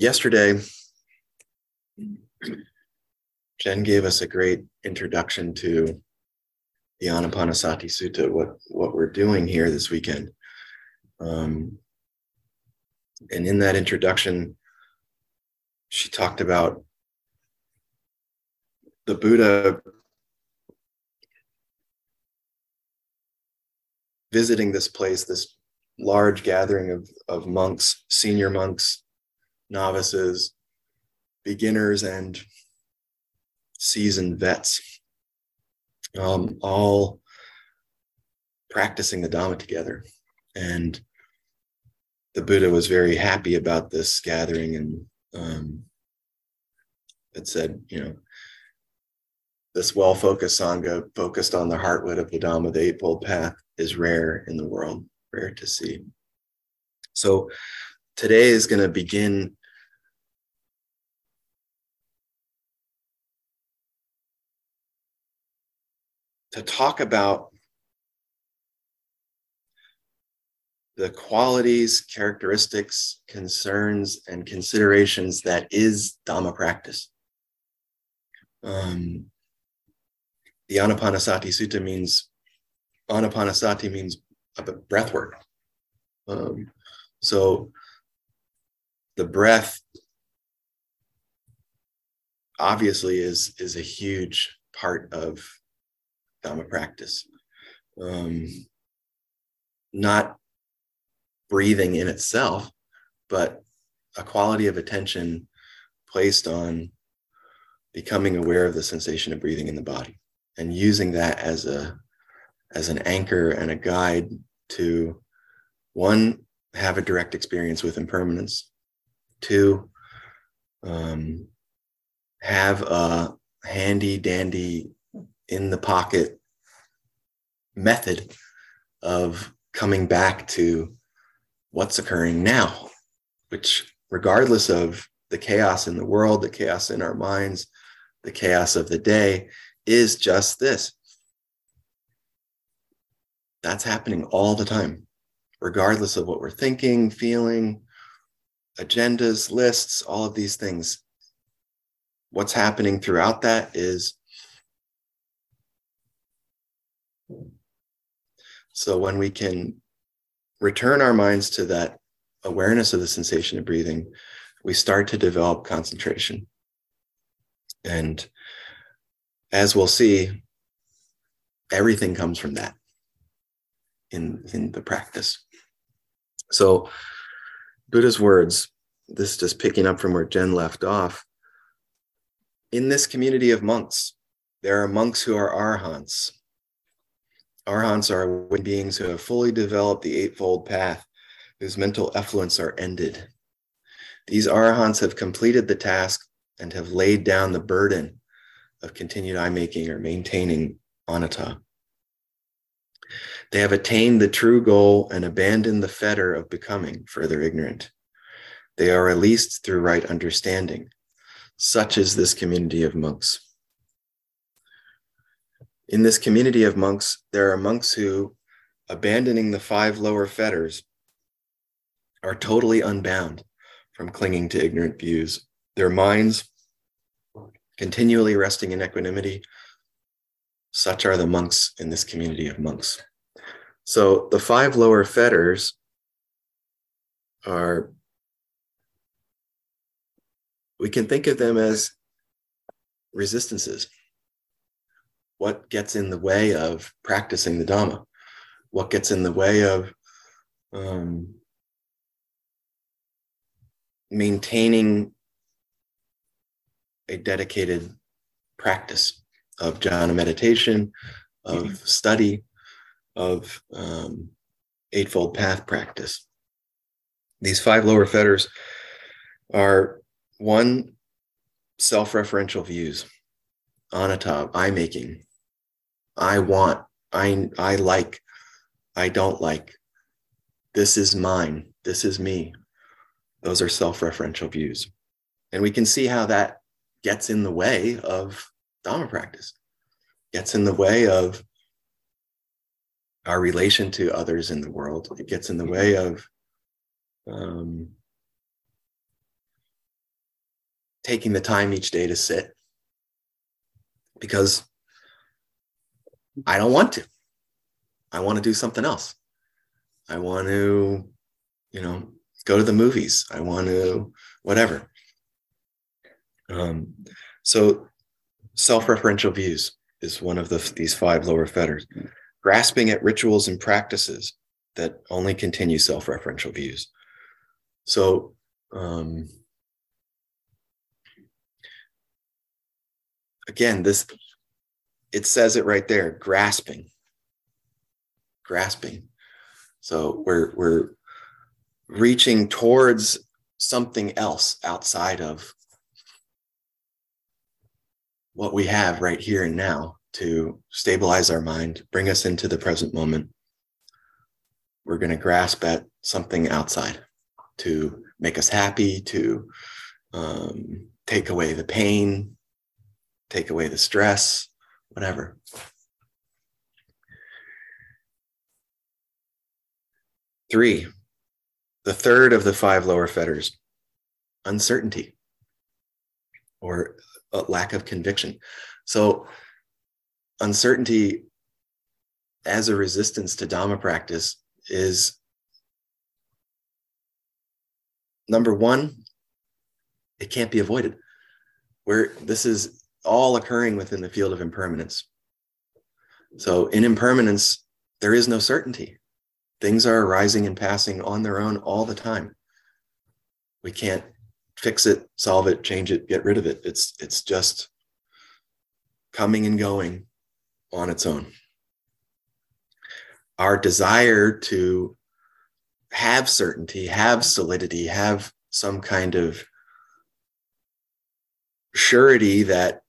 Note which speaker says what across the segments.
Speaker 1: yesterday, Jen gave us a great introduction to the Anapanasati Sutta, what, what we're doing here this weekend. Um, and in that introduction, she talked about the Buddha visiting this place, this large gathering of, of monks, senior monks, novices, beginners, and seasoned vets, um, all practicing the Dhamma together. And the Buddha was very happy about this gathering and um, it said, you know, this well focused Sangha focused on the heartwood of the Dhamma, the Eightfold Path, is rare in the world, rare to see. So today is going to begin to talk about the qualities, characteristics, concerns, and considerations that is Dhamma practice. Um, the Anapanasati Sutta means Anapanasati means a breath work. Um, so the breath obviously is is a huge part of Dhamma practice. Um, not breathing in itself, but a quality of attention placed on becoming aware of the sensation of breathing in the body and using that as a as an anchor and a guide to one have a direct experience with impermanence two um, have a handy dandy in the pocket method of coming back to what's occurring now which regardless of the chaos in the world the chaos in our minds the chaos of the day is just this. That's happening all the time, regardless of what we're thinking, feeling, agendas, lists, all of these things. What's happening throughout that is so when we can return our minds to that awareness of the sensation of breathing, we start to develop concentration. And as we'll see, everything comes from that in, in the practice. So, Buddha's words, this is just picking up from where Jen left off. In this community of monks, there are monks who are arhants. Arhants are beings who have fully developed the Eightfold Path, whose mental effluents are ended. These arhants have completed the task and have laid down the burden of continued I making or maintaining anatta. They have attained the true goal and abandoned the fetter of becoming further ignorant. They are released through right understanding. Such is this community of monks. In this community of monks, there are monks who, abandoning the five lower fetters, are totally unbound from clinging to ignorant views. Their minds continually resting in equanimity. Such are the monks in this community of monks. So the five lower fetters are, we can think of them as resistances. What gets in the way of practicing the Dhamma? What gets in the way of um, maintaining a dedicated practice of jhana meditation, of mm-hmm. study, of um, Eightfold Path practice. These five lower fetters are one self-referential views anatta i making i want i i like i don't like. This is mine. This is me. Those are self-referential views. And we can see how that gets in the way of dharma practice gets in the way of our relation to others in the world. It gets in the way of um, taking the time each day to sit. Because I don't want to. I want to do something else. I want to, you know, go to the movies. I want to, whatever. Um, so, self referential views is one of the, these five lower fetters. Grasping at rituals and practices that only continue self referential views. So, um, again, this it says it right there, grasping. Grasping. So we're we're reaching towards something else outside of what we have right here and now to stabilize our mind, bring us into the present moment. We're going to grasp at something outside to make us happy, to um, take away the pain, take away the stress, whatever. Three, the third of the five lower fetters, uncertainty or a lack of conviction. So, uncertainty as a resistance to Dhamma practice is number one, it can't be avoided. Where this is all occurring within the field of impermanence. So, in impermanence, there is no certainty. Things are arising and passing on their own all the time. We can't fix it, solve it, change it, get rid of it. It's it's just coming and going on its own. Our desire to have certainty, have solidity, have some kind of surety that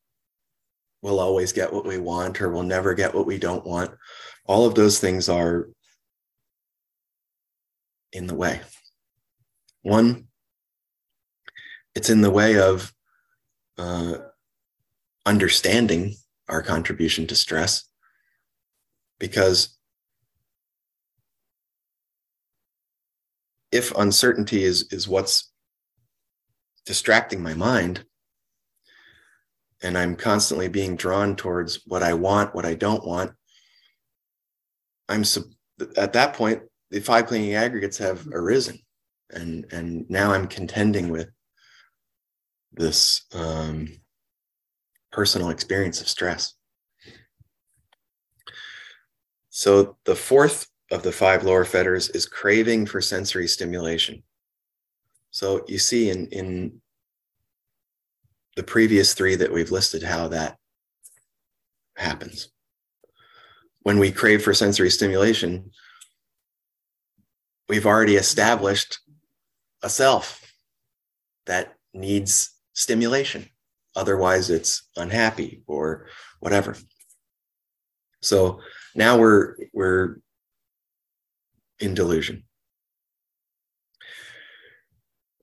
Speaker 1: we'll always get what we want or we'll never get what we don't want. All of those things are in the way. One, it's in the way of uh, understanding our contribution to stress because if uncertainty is is what's distracting my mind and I'm constantly being drawn towards what I want, what I don't want, I'm at that point, the five clinging aggregates have arisen. And, and now I'm contending with this um, personal experience of stress. So the fourth of the five lower fetters is craving for sensory stimulation. So you see in, in the previous three that we've listed how that happens. When we crave for sensory stimulation, we've already established a self that needs stimulation. Otherwise, it's unhappy or whatever. So now we're we're in delusion.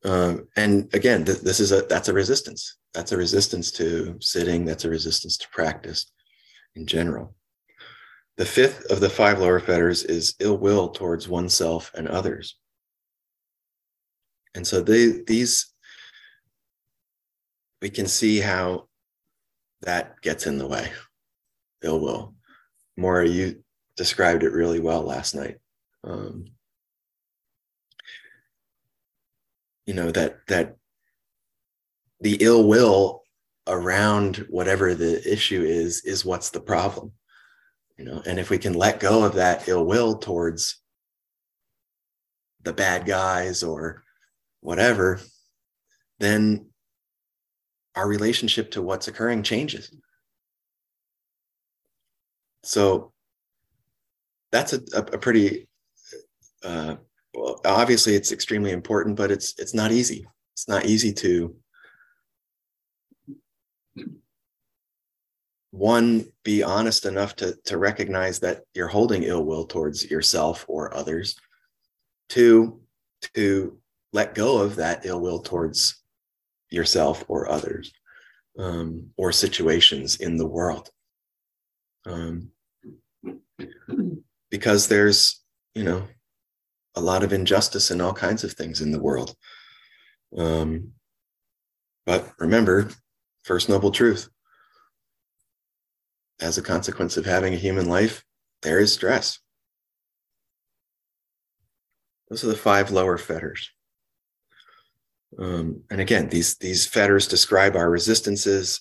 Speaker 1: Uh, and again, th- this is a that's a resistance. That's a resistance to sitting. That's a resistance to practice in general. The fifth of the five lower fetters is ill will towards oneself and others. And so they, these, we can see how that gets in the way. Ill will. Maura, you described it really well last night. Um, you know that that the ill will around whatever the issue is is what's the problem you know? And if we can let go of that ill will towards the bad guys or whatever then our relationship to what's occurring changes. So that's a, a, pretty uh, obviously it's extremely important, but it's it's not easy. It's not easy to one be honest enough to to recognize that you're holding ill will towards yourself or others. Two, to let go of that ill will towards yourself or others um, or situations in the world. Um, because there's, you know, a lot of injustice and all kinds of things in the world. Um, but remember, first noble truth as a consequence of having a human life, there is stress. Those are the five lower fetters. Um, and again, these, these fetters describe our resistances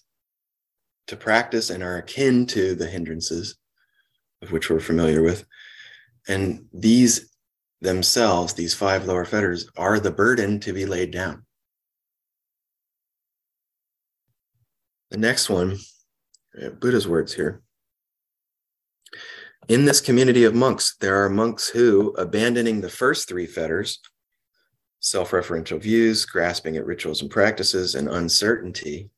Speaker 1: to practice and are akin to the hindrances of which we're familiar with. And these themselves, these five lower fetters, are the burden to be laid down. The next one, uh, Buddha's words here. In this community of monks, there are monks who, abandoning the first three fetters, self referential views, grasping at rituals and practices, and uncertainty,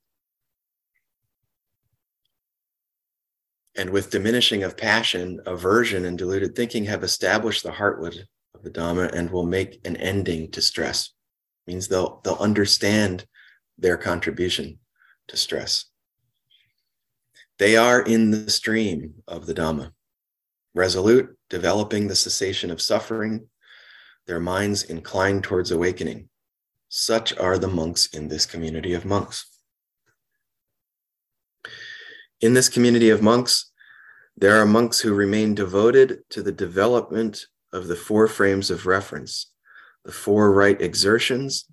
Speaker 1: and with diminishing of passion, aversion, and deluded thinking, have established the heartwood of the Dhamma and will make an ending to stress. It means they'll they'll understand their contribution to stress. They are in the stream of the Dhamma, resolute, developing the cessation of suffering, their minds inclined towards awakening. Such are the monks in this community of monks. In this community of monks, there are monks who remain devoted to the development of the four frames of reference, the four right exertions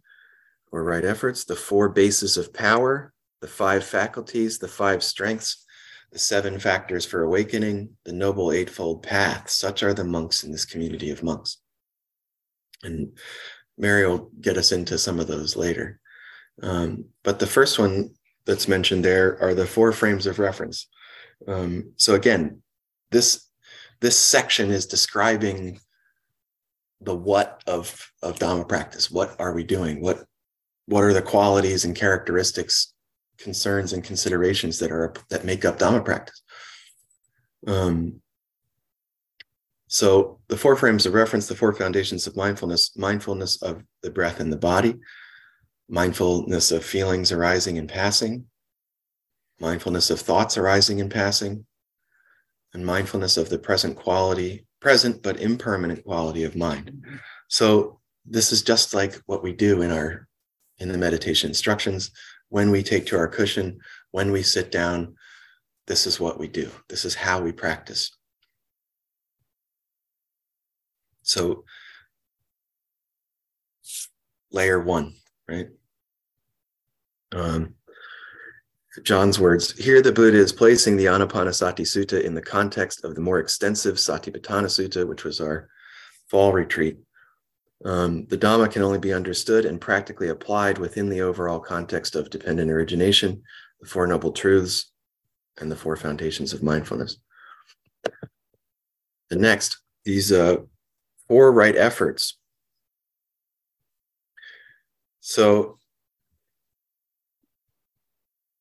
Speaker 1: or right efforts, the four bases of power, the five faculties, the five strengths, the seven factors for awakening, the noble eightfold path. Such are the monks in this community of monks. And Mary will get us into some of those later. Um, but the first one that's mentioned there are the four frames of reference. Um, so again, this this section is describing the what of of Dhamma practice. What are we doing? What what are the qualities and characteristics, concerns and considerations that are that make up Dhamma practice? Um, so the four frames of reference, the four foundations of mindfulness, mindfulness of the breath and the body, mindfulness of feelings arising and passing, mindfulness of thoughts arising and passing, and mindfulness of the present quality, present but impermanent quality of mind. So this is just like what we do in our in the meditation instructions. When we take to our cushion, when we sit down, this is what we do. This is how we practice. So, layer one, right? Um, John's words here, the Buddha is placing the Anapanasati Sutta in the context of the more extensive Satipatthana Sutta, which was our fall retreat. Um, the Dhamma can only be understood and practically applied within the overall context of dependent origination, the Four Noble Truths, and the Four Foundations of Mindfulness. The next, these uh, four right efforts. So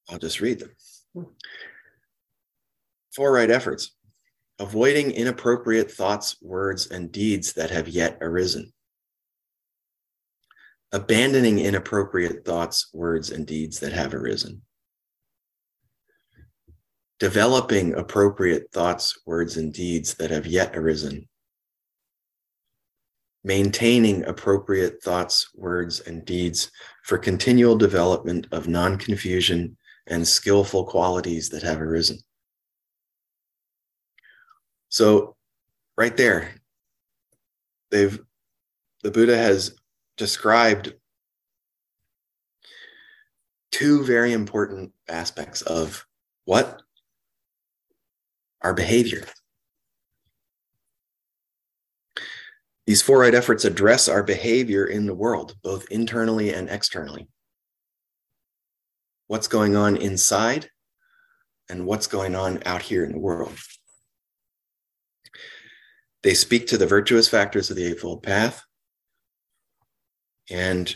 Speaker 1: I'll just read them. Four right efforts avoiding inappropriate thoughts, words, and deeds that have yet arisen. Abandoning inappropriate thoughts, words, and deeds that have arisen. Developing appropriate thoughts, words, and deeds that have yet arisen maintaining appropriate thoughts, words, and deeds for continual development of non confusion and skillful qualities that have arisen. So, right there, they've the Buddha has described two very important aspects of what our behavior These four right efforts address our behavior in the world, both internally and externally what's going on inside and what's going on out here in the world. They speak to the virtuous factors of the Eightfold Path and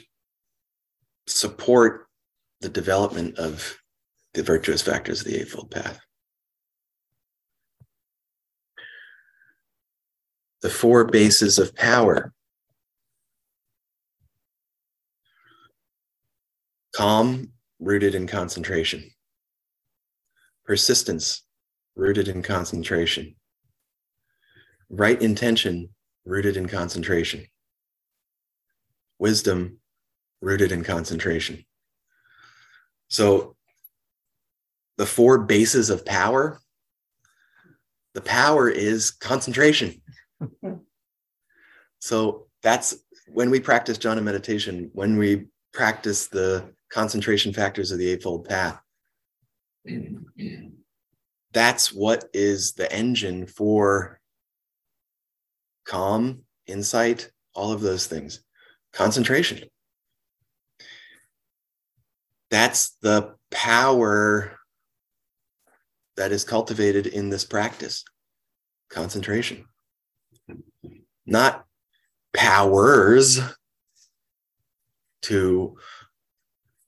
Speaker 1: support the development of the virtuous factors of the Eightfold Path. The four bases of power calm, rooted in concentration, persistence, rooted in concentration, right intention, rooted in concentration, wisdom, rooted in concentration. So, the four bases of power the power is concentration. so that's when we practice jhana meditation, when we practice the concentration factors of the Eightfold Path. Mm-hmm. That's what is the engine for calm, insight, all of those things. Concentration. That's the power that is cultivated in this practice concentration, not powers to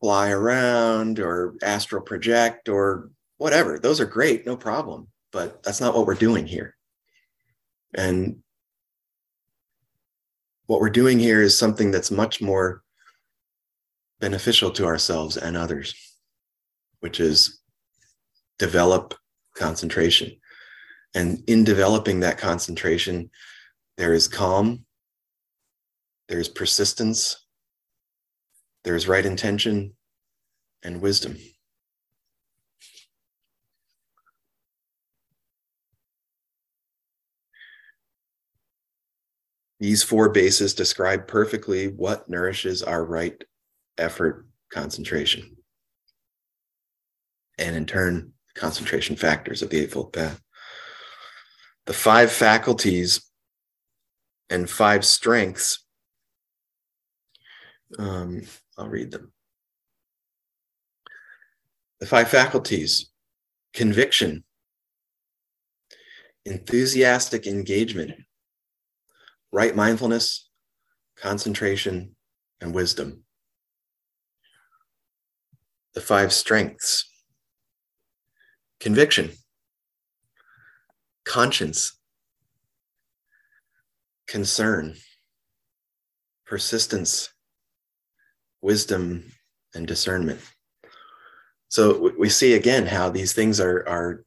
Speaker 1: fly around or astral project or whatever. Those are great, no problem. But that's not what we're doing here. And what we're doing here is something that's much more beneficial to ourselves and others, which is develop concentration. And in developing that concentration, there is calm, there's persistence, there's right intention, and wisdom. These four bases describe perfectly what nourishes our right effort concentration. And in turn, concentration factors of the Eightfold Path. The five faculties and five strengths, um, I'll read them. The five faculties. Conviction, enthusiastic engagement, right mindfulness, concentration, and wisdom. The five strengths. Conviction, conscience, concern, persistence, wisdom, and discernment. So we see again how these things are, are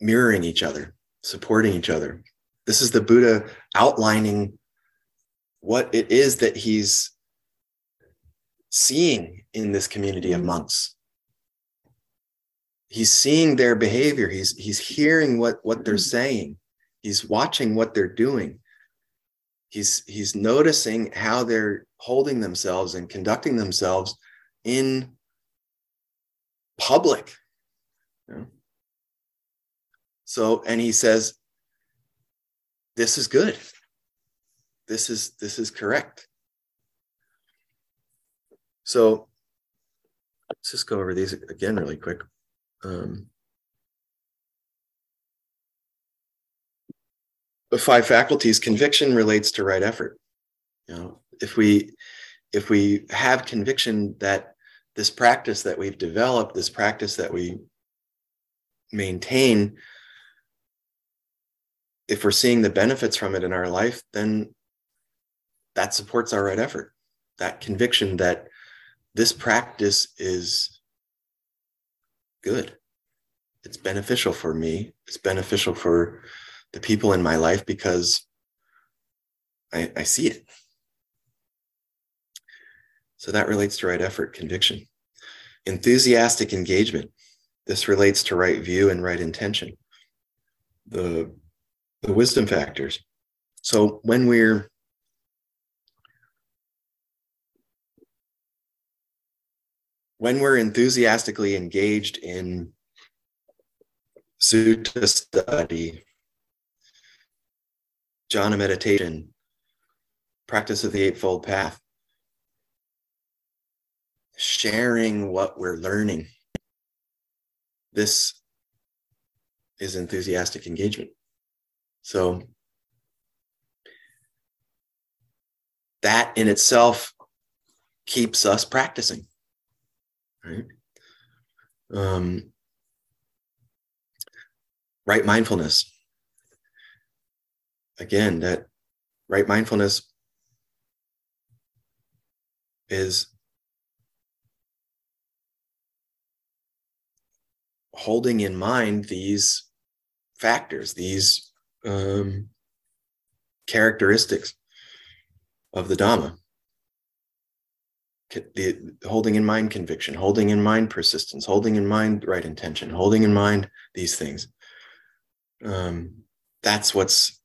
Speaker 1: mirroring each other, supporting each other. This is the Buddha outlining what it is that he's seeing in this community of monks he's seeing their behavior he's he's hearing what what they're mm-hmm. saying he's watching what they're doing he's he's noticing how they're holding themselves and conducting themselves in public. So and he says this is good. This is this is correct. So let's just go over these again really quick. Um, the five faculties conviction relates to right effort you know if we if we have conviction that this practice that we've developed this practice that we maintain if we're seeing the benefits from it in our life then that supports our right effort that conviction that this practice is good. It's beneficial for me. It's beneficial for the people in my life because I, I see it. So that relates to right effort, conviction. Enthusiastic engagement. This relates to right view and right intention. The, the wisdom factors. So when we're when we're enthusiastically engaged in sutta study, jhana meditation, practice of the Eightfold Path, sharing what we're learning, this is enthusiastic engagement. So that in itself keeps us practicing right? Um, right mindfulness. Again, that right mindfulness is holding in mind these factors, these um, characteristics of the Dhamma. The, holding in mind conviction, holding in mind persistence, holding in mind right intention, holding in mind these things. Um, that's what's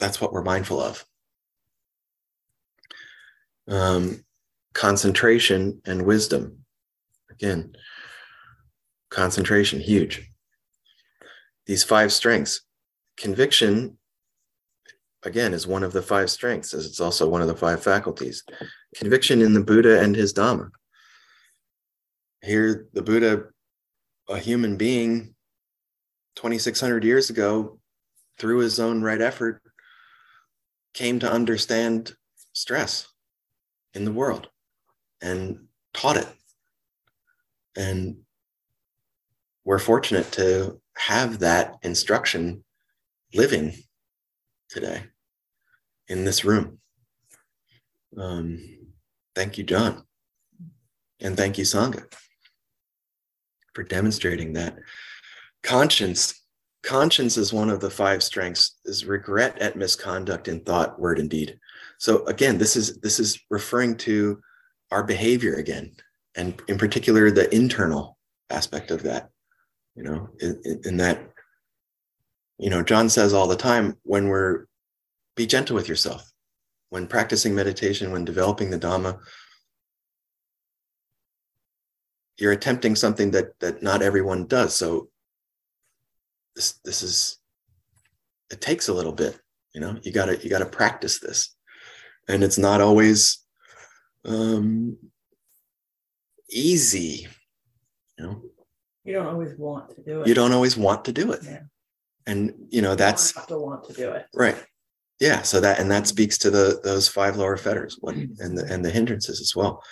Speaker 1: that's what we're mindful of. Um, concentration and wisdom. Again, concentration, huge. These five strengths. Conviction, again, is one of the five strengths, as it's also one of the five faculties. Conviction in the Buddha and his Dhamma. Here, the Buddha, a human being 2,600 years ago, through his own right effort, came to understand stress in the world and taught it. And we're fortunate to have that instruction living today in this room. Um, thank you, John. And thank you, Sangha, for demonstrating that. Conscience conscience is one of the five strengths is regret at misconduct in thought word and deed. So again this is this is referring to our behavior again and in particular the internal aspect of that you know in, in that you know john says all the time when we're be gentle with yourself. When practicing meditation when developing the dhamma you're attempting something that that not everyone does. So this this is it takes a little bit you know you gotta you gotta practice this. And it's not always um easy you know?
Speaker 2: You don't always want to do it.
Speaker 1: You don't always want to do it.
Speaker 2: Yeah.
Speaker 1: and you know that's
Speaker 2: you have to want to do it.
Speaker 1: Right. Yeah. So that and that speaks to the those five lower fetters what, and the and the hindrances as well.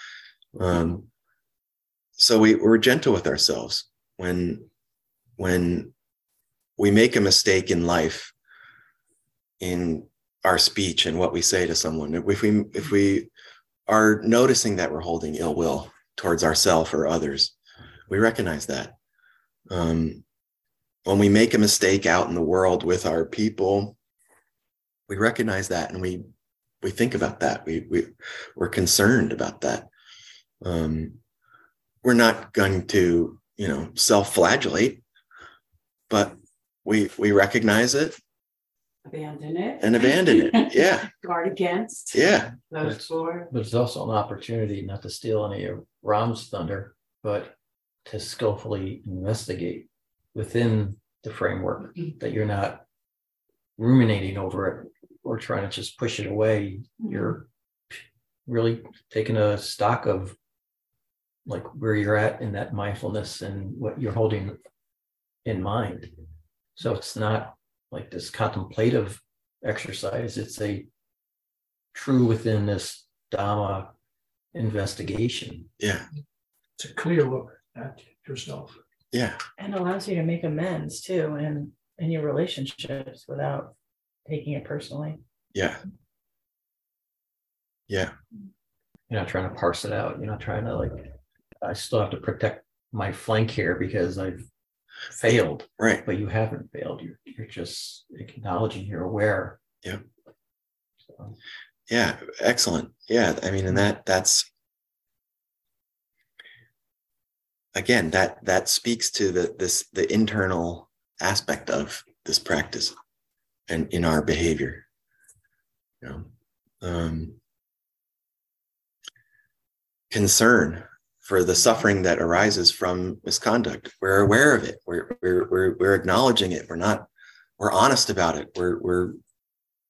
Speaker 1: Um so we we're gentle with ourselves when when we make a mistake in life in our speech and what we say to someone. If we if we are noticing that we're holding ill will towards ourselves or others we recognize that. Um, when we make a mistake out in the world with our people we recognize that and we we think about that. We, we we're concerned about that. Um, we're not going to you know self-flagellate but we we recognize it
Speaker 2: abandon it.
Speaker 1: and abandon it. Yeah.
Speaker 2: Guard against.
Speaker 1: Yeah.
Speaker 2: Those four.
Speaker 3: But it's also an opportunity not to steal any of Ram's thunder, but to skillfully investigate within the framework mm-hmm. that you're not ruminating over it or trying to just push it away. Mm-hmm. You're really taking a stock of like where you're at in that mindfulness and what you're holding in mind. So it's not like this contemplative exercise, it's a true within this Dhamma investigation.
Speaker 1: yeah
Speaker 4: It's a clear look at yourself.
Speaker 1: yeah
Speaker 2: and allows you to make amends too in in your relationships without taking it personally
Speaker 1: yeah yeah
Speaker 3: You're not trying to parse it out. You're not trying to like, I still have to protect my flank here because I've failed,
Speaker 1: right
Speaker 3: but you haven't failed. You're you're just acknowledging you're aware.
Speaker 1: Yeah.
Speaker 3: So,
Speaker 1: yeah excellent yeah i mean and that that's again that that speaks to the this the internal aspect of this practice and in our behavior you know um concern for the suffering that arises from misconduct. We're aware of it. We're we're we're, we're acknowledging it. We're not we're honest about it. We're we're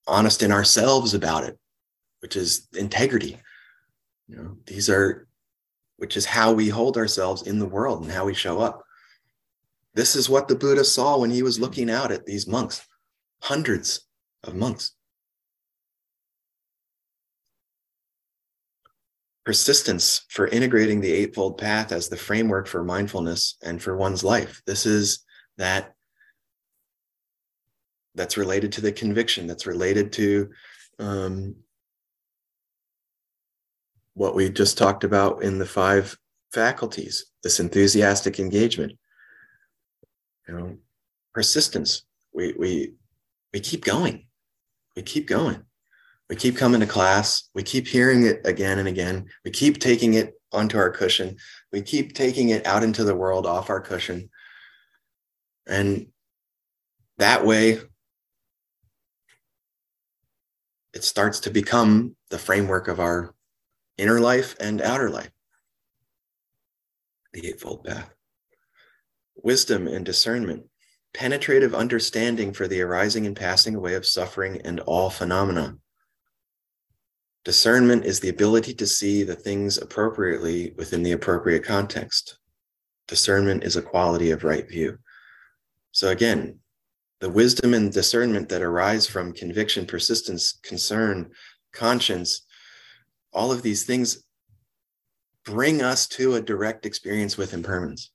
Speaker 1: honest in ourselves about it which is integrity. You know these are which is how we hold ourselves in the world and how we show up. This is what the buddha saw when he was looking out at these monks hundreds of monks persistence for integrating the eightfold path as the framework for mindfulness and for one's life this is that that's related to the conviction, that's related to um, what we just talked about in the five faculties, this enthusiastic engagement, you know, persistence. We we we keep going. We keep going. We keep coming to class. We keep hearing it again and again. We keep taking it onto our cushion. We keep taking it out into the world off our cushion. And that way, it starts to become the framework of our inner life and outer life. The Eightfold Path. Wisdom and discernment, penetrative understanding for the arising and passing away of suffering and all phenomena. Discernment is the ability to see the things appropriately within the appropriate context. Discernment is a quality of right view. So, again, the wisdom and discernment that arise from conviction, persistence, concern, conscience, all of these things bring us to a direct experience with impermanence.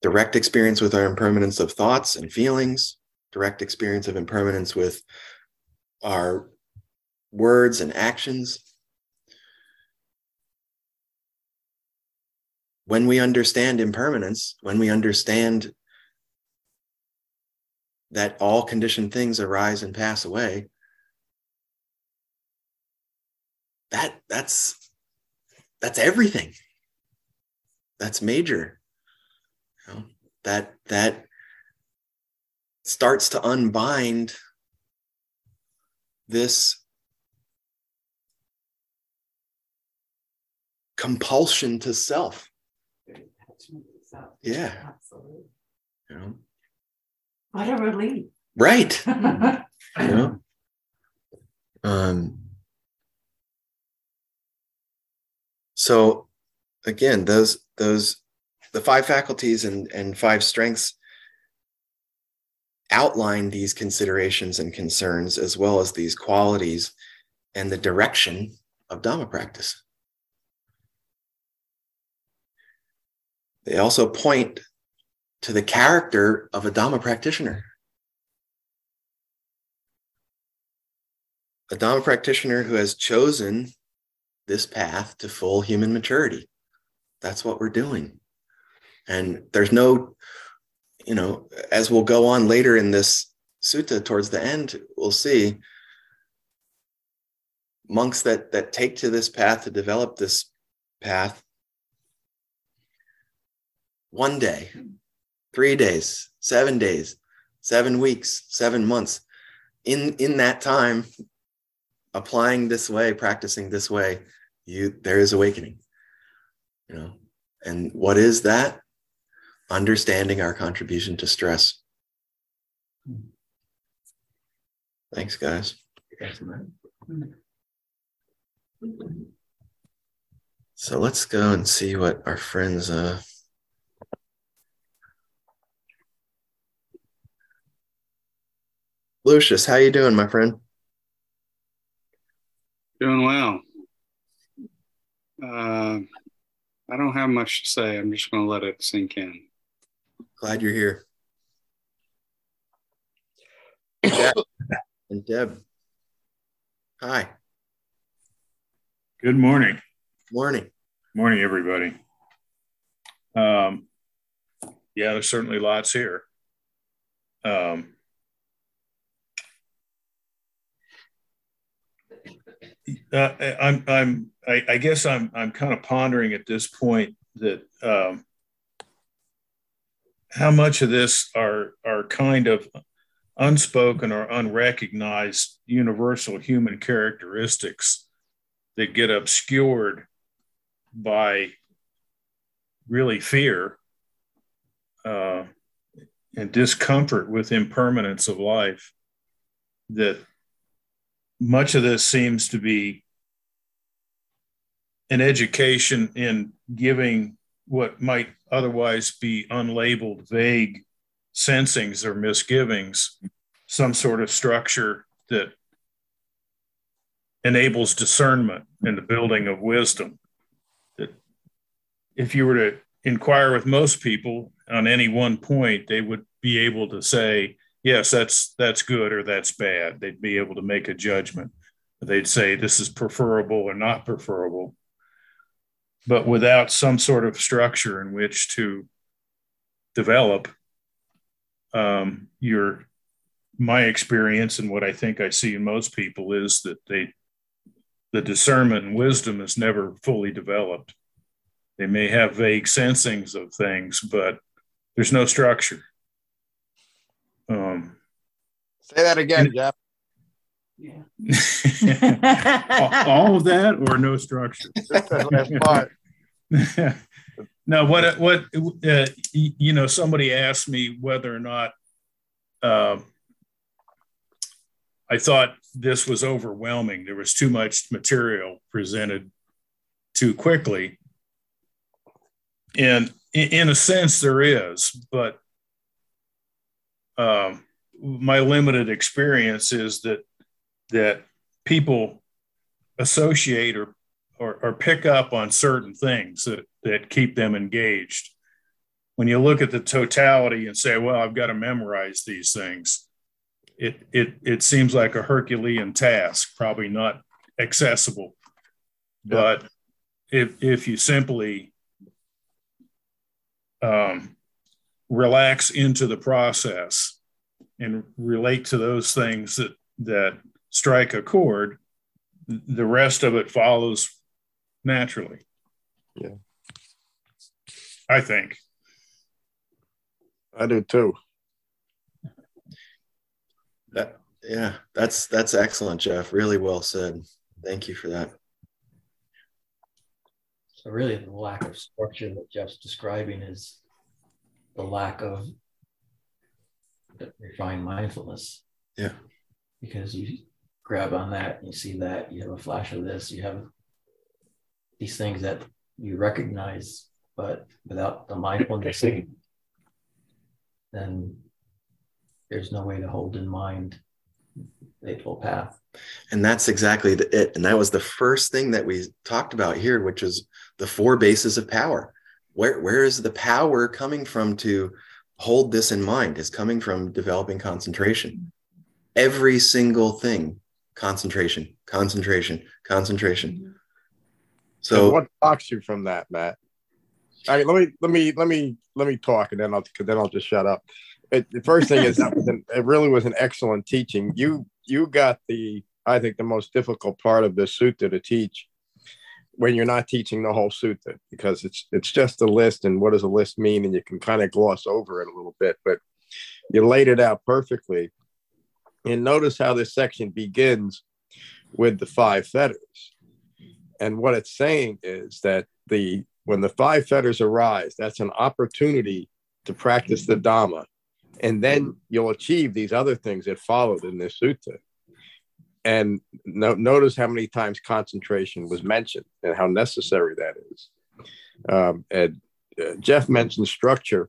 Speaker 1: Direct experience with our impermanence of thoughts and feelings, direct experience of impermanence with our words and actions. When we understand impermanence, when we understand that all conditioned things arise and pass away, that that's that's everything that's major you know, that that starts to unbind this compulsion to self. Yeah.
Speaker 2: Absolutely.
Speaker 1: you know
Speaker 2: What a relief.
Speaker 1: right. You know um so again those those the five faculties and and five strengths outline these considerations and concerns as well as these qualities and the direction of dhamma practice they also point to the character of a dhamma practitioner a dhamma practitioner who has chosen this path to full human maturity. That's what we're doing. And there's no, you know, as we'll go on later in this sutta towards the end, we'll see monks that that take to this path to develop this path one day, three days, seven days, seven weeks, seven months. In in that time, applying this way, practicing this way, you there is awakening. You know, and what is that? Understanding our contribution to stress. Thanks, guys. So let's go and see what our friends uh Lucius, how you doing, my friend?
Speaker 5: Doing well. Uh, I don't have much to say. I'm just going to let it sink in.
Speaker 1: Glad you're here. Deb and Deb. Hi.
Speaker 6: Good morning.
Speaker 1: Morning.
Speaker 6: Morning, everybody. Um, yeah, there's certainly lots here. Um, uh, I'm, I'm, I, I guess I'm, I'm kind of pondering at this point that um, how much of this are, are kind of unspoken or unrecognized universal human characteristics that get obscured by really fear uh, and discomfort with impermanence of life that much of this seems to be an education in giving what might otherwise be unlabeled vague sensings or misgivings some sort of structure that enables discernment and the building of wisdom. That if you were to inquire with most people on any one point they would be able to say, yes, that's that's good or that's bad. They'd be able to make a judgment. They'd say this is preferable or not preferable. But without some sort of structure in which to develop, um, your my experience and what I think I see in most people is that they the discernment and wisdom is never fully developed. They may have vague sensings of things, but there's no structure. Um,
Speaker 7: Say that again,
Speaker 6: and-
Speaker 7: Jeff.
Speaker 2: Yeah.
Speaker 6: all of that or no structure?
Speaker 7: Just that last part.
Speaker 6: no, what what uh, you know, somebody asked me whether or not uh, I thought this was overwhelming. There was too much material presented too quickly, and in, in a sense, there is, but um, my limited experience is that that people associate or, or, or pick up on certain things that, that keep them engaged. When you look at the totality and say, well, I've got to memorize these things, it, it, it seems like a Herculean task, probably not accessible. But if, if you simply um, relax into the process and relate to those things that, that strike a chord, the rest of it follows naturally.
Speaker 7: Yeah.
Speaker 6: I think.
Speaker 7: I do too.
Speaker 1: That yeah, that's that's excellent, Jeff. Really well said. Thank you for that.
Speaker 3: So really the lack of structure that Jeff's describing is the lack of refined mindfulness.
Speaker 1: Yeah.
Speaker 3: Because you grab on that, you see that, you have a flash of this, you have these things that you recognize, but without the mindfulness, then there's no way to hold in mind the Eightfold Path.
Speaker 1: And that's exactly the, it. And that was the first thing that we talked about here, which is the four bases of power. Where where is the power coming from to hold this in mind? Is coming from developing concentration. Every single thing, concentration, concentration, concentration.
Speaker 7: So
Speaker 1: So
Speaker 7: what blocks you from that, Matt? All right, let me let me let me let me talk, and then I'll then I'll just shut up. It, the first thing is that an, it really was an excellent teaching. You you got the I think the most difficult part of this sutta to teach when you're not teaching the whole sutta because it's it's just a list and what does a list mean and you can kind of gloss over it a little bit, but you laid it out perfectly. And notice how this section begins with the five fetters. And what it's saying is that the when the five fetters arise, that's an opportunity to practice the Dhamma. And then you'll achieve these other things that followed in this sutta. And no, notice how many times concentration was mentioned and how necessary that is. Um, and uh, Jeff mentioned structure.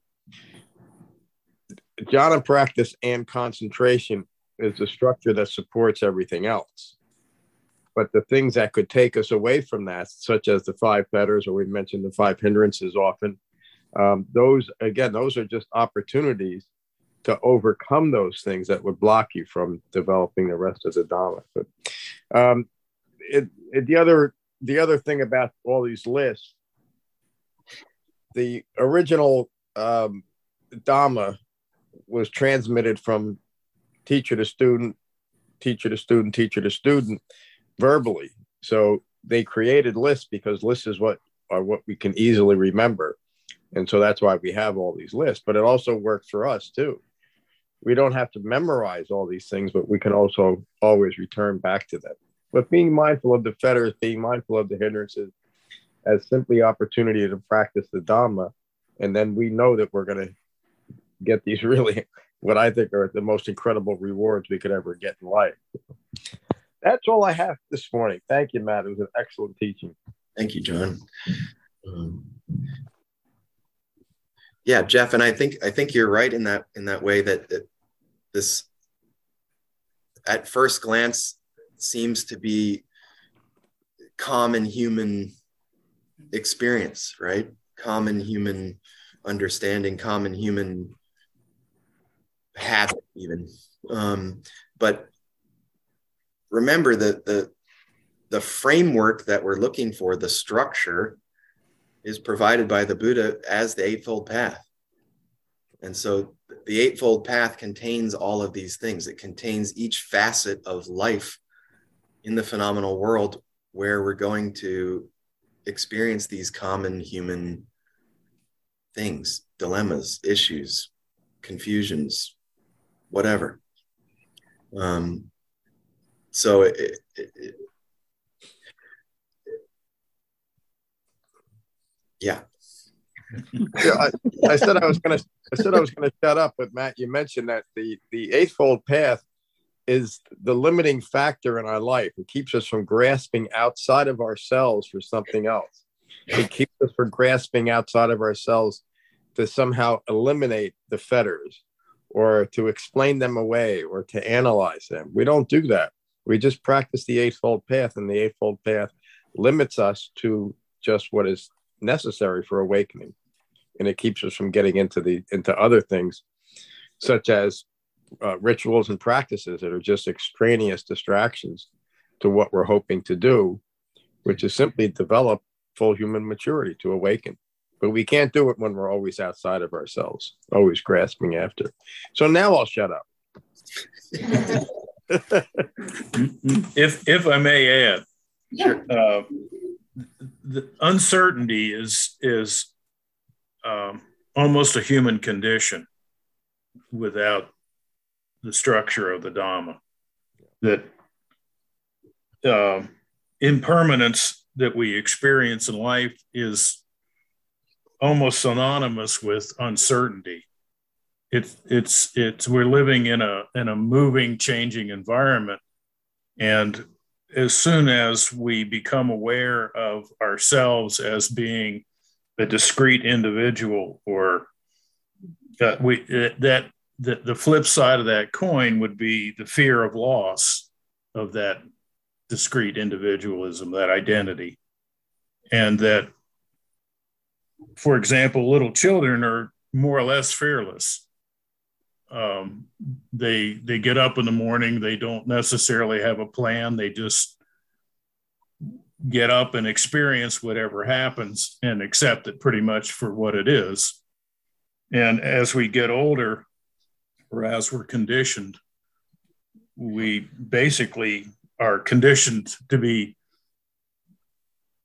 Speaker 7: Jhana practice and concentration is the structure that supports everything else. But the things that could take us away from that, such as the five fetters, or we mentioned the five hindrances often, um, those, again, those are just opportunities to overcome those things that would block you from developing the rest of the Dhamma. But um, it, it, the other the other thing about all these lists, the original um, Dhamma was transmitted from teacher to student, teacher to student, teacher to student, verbally. So they created lists because lists is what are what we can easily remember. And so that's why we have all these lists. But it also works for us too. We don't have to memorize all these things, but we can also always return back to them. But being mindful of the fetters, being mindful of the hindrances as simply opportunity to practice the Dhamma. And then we know that we're going to get these really, what I think are the most incredible rewards we could ever get in life. That's all I have this morning. Thank you, Matt. It was an excellent teaching.
Speaker 1: Thank you, John. Um, yeah, Jeff, and I think I think you're right in that in that way that, that this at first glance seems to be common human experience, right? Common human understanding, common human habit even. Um, but remember that the the framework that we're looking for, the structure, is provided by the Buddha as the Eightfold Path. And so the Eightfold Path contains all of these things. It contains each facet of life in the phenomenal world where we're going to experience these common human things, dilemmas, issues, confusions, whatever. Um, so it, it, it, yeah.
Speaker 7: I, I, said I was gonna I said I was gonna shut up, but Matt, you mentioned that the the eightfold path is the limiting factor in our life. It keeps us from grasping outside of ourselves for something else. It keeps us from grasping outside of ourselves to somehow eliminate the fetters or to explain them away or to analyze them. We don't do that. We just practice the Eightfold Path, and the Eightfold Path limits us to just what is necessary for awakening. And it keeps us from getting into the into other things, such as uh, rituals and practices that are just extraneous distractions to what we're hoping to do, which is simply develop full human maturity to awaken. But we can't do it when we're always outside of ourselves, always grasping after. So now I'll shut up.
Speaker 6: if if I may add, sure. uh, the uncertainty is is um, almost a human condition without the structure of the Dhamma. That uh, impermanence that we experience in life is almost synonymous with uncertainty. It's it's it's we're living in a in a moving, changing environment, and as soon as we become aware of ourselves as being a discrete individual, or uh, we that the, the flip side of that coin would be the fear of loss of that discrete individualism, that identity. And that, for example, little children are more or less fearless. Um, they they get up in the morning. They don't necessarily have a plan. They just get up and experience whatever happens and accept it pretty much for what it is. And as we get older, or as we're conditioned, we basically are conditioned to be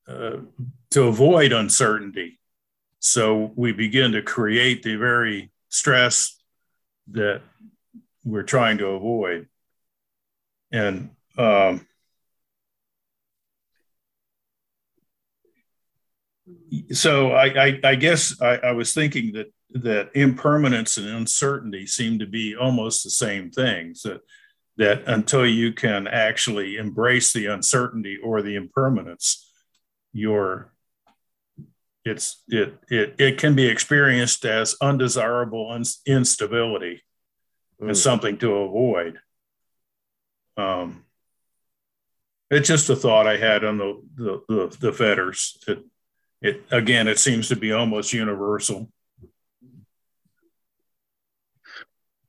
Speaker 6: uh, to avoid uncertainty. So we begin to create the very stress that we're trying to avoid. And um, so I, I, I guess I, I, was thinking that that impermanence and uncertainty seem to be almost the same things that that until you can actually embrace the uncertainty or the impermanence you're it's it it, it can be experienced as undesirable un- instability mm. as something to avoid um it's just a thought i had on the the the, the fetters it, it again it seems to be almost universal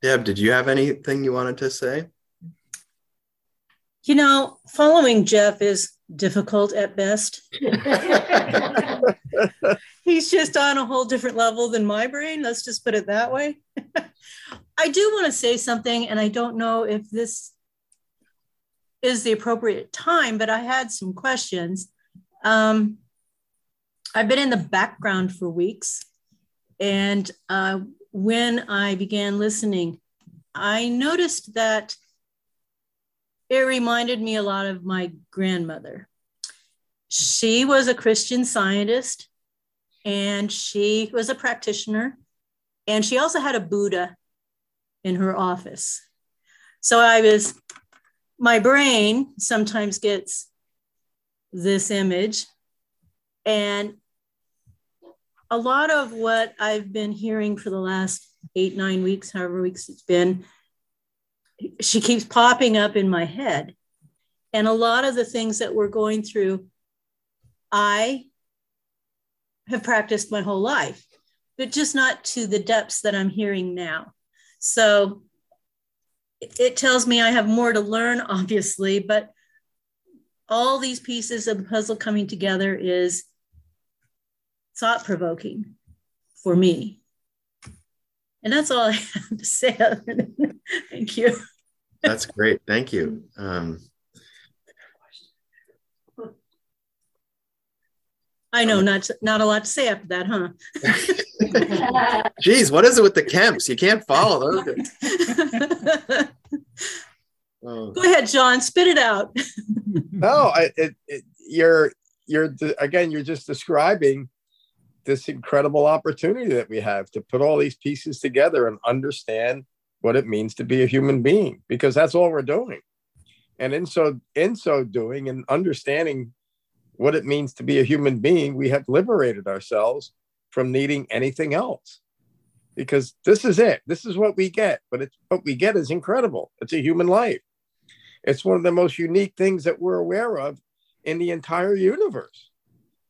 Speaker 1: Deb, did you have anything you wanted to say?
Speaker 8: You know, following Jeff is difficult at best. He's just on a whole different level than my brain. Let's just put it that way. I do want to say something, and I don't know if this is the appropriate time, but I had some questions. Um, I've been in the background for weeks, and uh, when I began listening, I noticed that it reminded me a lot of my grandmother. She was a Christian scientist and she was a practitioner, and she also had a Buddha in her office. So I was, my brain sometimes gets this image, and a lot of what I've been hearing for the last eight, nine weeks, however weeks it's been, she keeps popping up in my head. And a lot of the things that we're going through, I have practiced my whole life, but just not to the depths that I'm hearing now. So it, tells me I have more to learn, obviously, but all these pieces of the puzzle coming together is thought provoking for me. And that's all I have to say. Thank you.
Speaker 1: That's great. Thank you. Um,
Speaker 8: I know, not not a lot to say after that, huh?
Speaker 1: Geez, what is it with the Kemps? You can't follow those. Oh.
Speaker 8: Go ahead, John. Spit it out.
Speaker 7: no, I, it, it, you're you're again, you're just describing this incredible opportunity that we have to put all these pieces together and understand what it means to be a human being, because that's all we're doing. And in so in so doing and understanding what it means to be a human being, we have liberated ourselves from needing anything else. Because this is it. This is what we get. But it's what we get is incredible. It's a human life. It's one of the most unique things that we're aware of in the entire universe.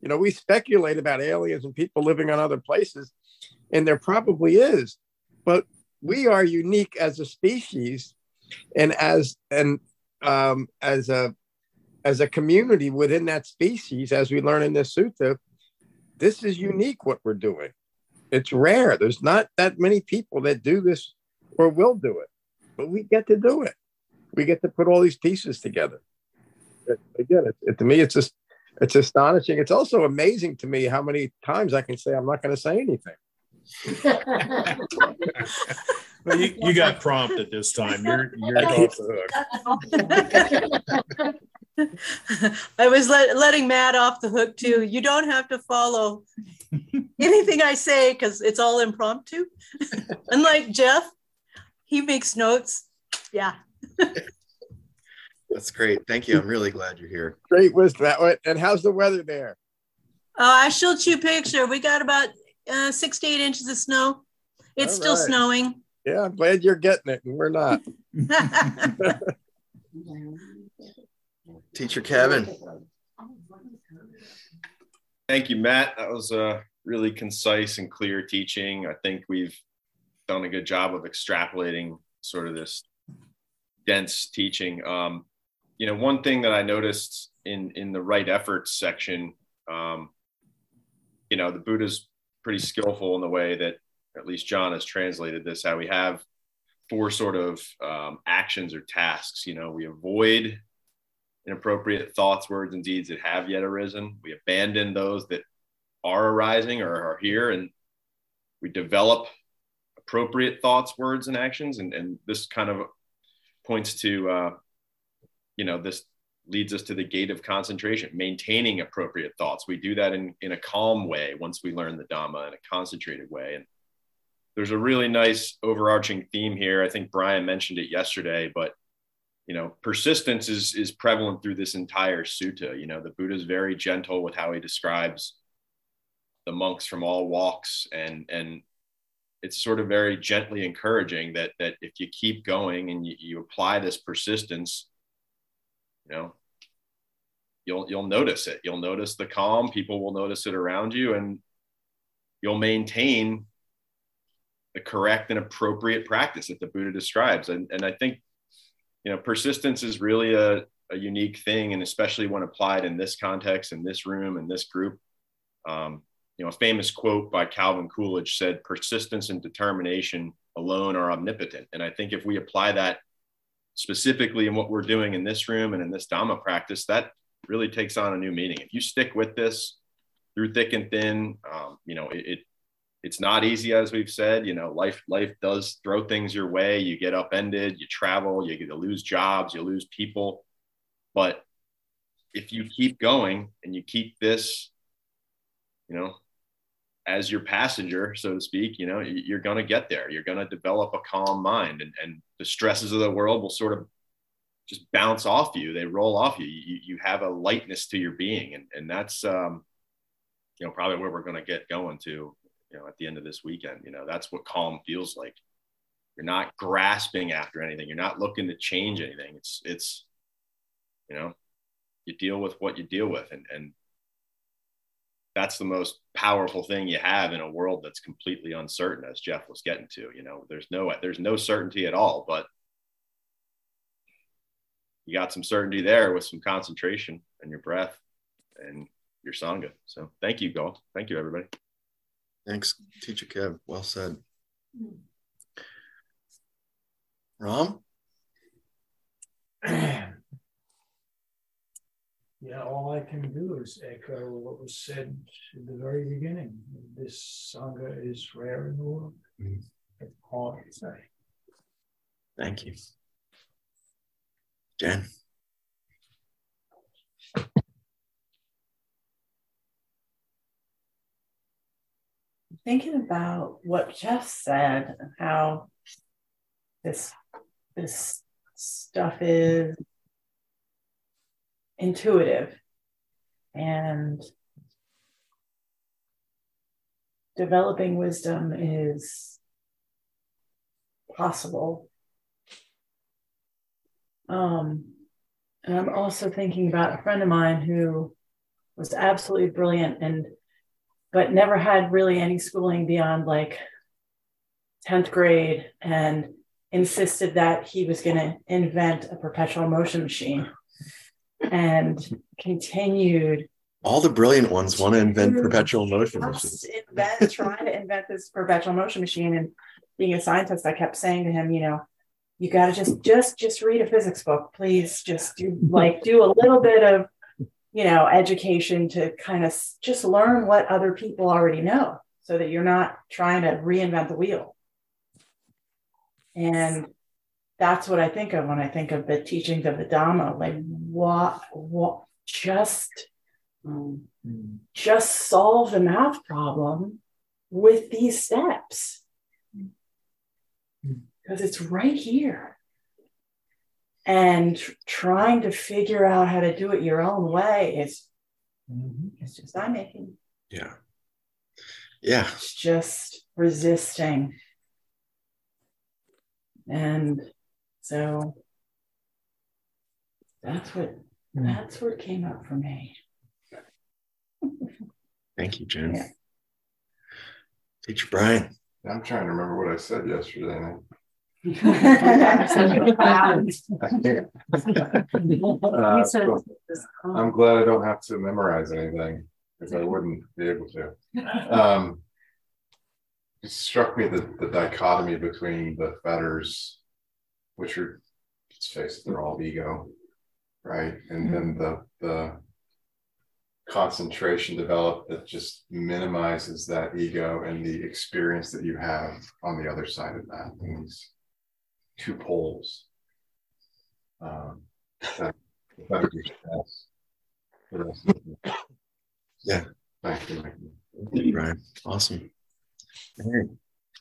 Speaker 7: You know, we speculate about aliens and people living on other places, and there probably is, but we are unique as a species and as and um, as a as a community within that species, as we learn in this sutta, this is unique what we're doing. It's rare. There's not that many people that do this or will do it, but we get to do it. We get to put all these pieces together. Again, it, it, to me, it's just it's astonishing. It's also amazing to me how many times I can say I'm not going to say anything.
Speaker 6: well, you, you got prompted this time. You're you're off the
Speaker 8: hook. I was let, letting Matt off the hook too. You don't have to follow anything I say because it's all impromptu. Unlike Jeff, he makes notes. Yeah.
Speaker 1: That's great. Thank you. I'm really glad you're here.
Speaker 7: Great wisdom. And how's the weather there?
Speaker 8: Uh, I showed you a picture. We got about uh, six to eight inches of snow. It's all still right. snowing.
Speaker 7: Yeah, I'm glad you're getting it and we're not.
Speaker 1: Teacher Kevin.
Speaker 9: Thank you, Matt. That was a really concise and clear teaching. I think we've done a good job of extrapolating sort of this dense teaching. Um, you know, one thing that I noticed in in the right efforts section, um, you know, the Buddha's pretty skillful in the way that at least John has translated this. How we have four sort of um, actions or tasks. You know, we avoid inappropriate thoughts, words, and deeds that have yet arisen. We abandon those that are arising or are here, and we develop appropriate thoughts, words, and actions. And, and this kind of points to, uh, you know, this leads us to the gate of concentration, maintaining appropriate thoughts. We do that in, in a calm way once we learn the Dhamma in a concentrated way. And there's a really nice overarching theme here. I think Brian mentioned it yesterday, but you know persistence is is prevalent through this entire sutta you know the buddha is very gentle with how he describes the monks from all walks and and it's sort of very gently encouraging that that if you keep going and you, you apply this persistence you know you'll you'll notice it you'll notice the calm people will notice it around you and you'll maintain the correct and appropriate practice that the buddha describes and and i think you know, persistence is really a, a unique thing, and especially when applied in this context, in this room, in this group. Um, you know, a famous quote by Calvin Coolidge said, "Persistence and determination alone are omnipotent." And I think if we apply that specifically in what we're doing in this room and in this Dhamma practice, that really takes on a new meaning. If you stick with this through thick and thin, um, you know, it, it it's not easy as we've said you know life life does throw things your way you get upended you travel you to lose jobs you lose people but if you keep going and you keep this you know as your passenger so to speak you know you're going to get there you're going to develop a calm mind and, and the stresses of the world will sort of just bounce off you they roll off you you, you have a lightness to your being and, and that's um, you know probably where we're going to get going to you know, at the end of this weekend. You know, that's what calm feels like. You're not grasping after anything. You're not looking to change anything. It's it's you know, you deal with what you deal with and and that's the most powerful thing you have in a world that's completely uncertain as Jeff was getting to, you know. There's no there's no certainty at all, but you got some certainty there with some concentration and your breath and your sangha. So thank you, Go. Thank you, everybody.
Speaker 1: Thanks, Teacher Kev. Well said. Hmm. Ram?
Speaker 4: Yeah, all I can do is echo what was said in the very beginning. This sangha is rare in the world.
Speaker 1: Mm.
Speaker 4: That's all I can say.
Speaker 1: Thank you. Jen?
Speaker 2: thinking about what Jeff said and how this this stuff is intuitive and developing wisdom is possible. Um, and I'm also thinking about a friend of mine who was absolutely brilliant and but never had really any schooling beyond like 10th grade and insisted that he was going to invent a perpetual motion machine and continued
Speaker 1: all the brilliant ones want to invent perpetual motion
Speaker 2: machines. invent trying to invent this perpetual motion machine and being a scientist i kept saying to him you know you got to just just just read a physics book. Please just do like do a little bit of you know education to kind of just learn what other people already know so that you're not trying to reinvent the wheel. And that's what i think of when i think of the teachings of the dhamma like what what just um, just solve the math problem with these steps. Because it's right here. And trying to figure out how to do it your own way is mm-hmm. it's just not making.
Speaker 1: Yeah. Yeah.
Speaker 2: It's just resisting. And so that's what mm. that's what came up for me
Speaker 1: thank you jen yeah. teacher brian
Speaker 10: i'm trying to remember what i said yesterday uh, so I'm glad I don't have to memorize anything because I wouldn't be able to. Um, it struck me that the dichotomy between the fetters, which are, let's face it, they're all ego, right? And then the the concentration developed that just minimizes that ego and the experience that you have on the other side of that. And these two poles. Um, that,
Speaker 1: yeah.
Speaker 10: Thank you.
Speaker 1: Thank you, Brian. Awesome.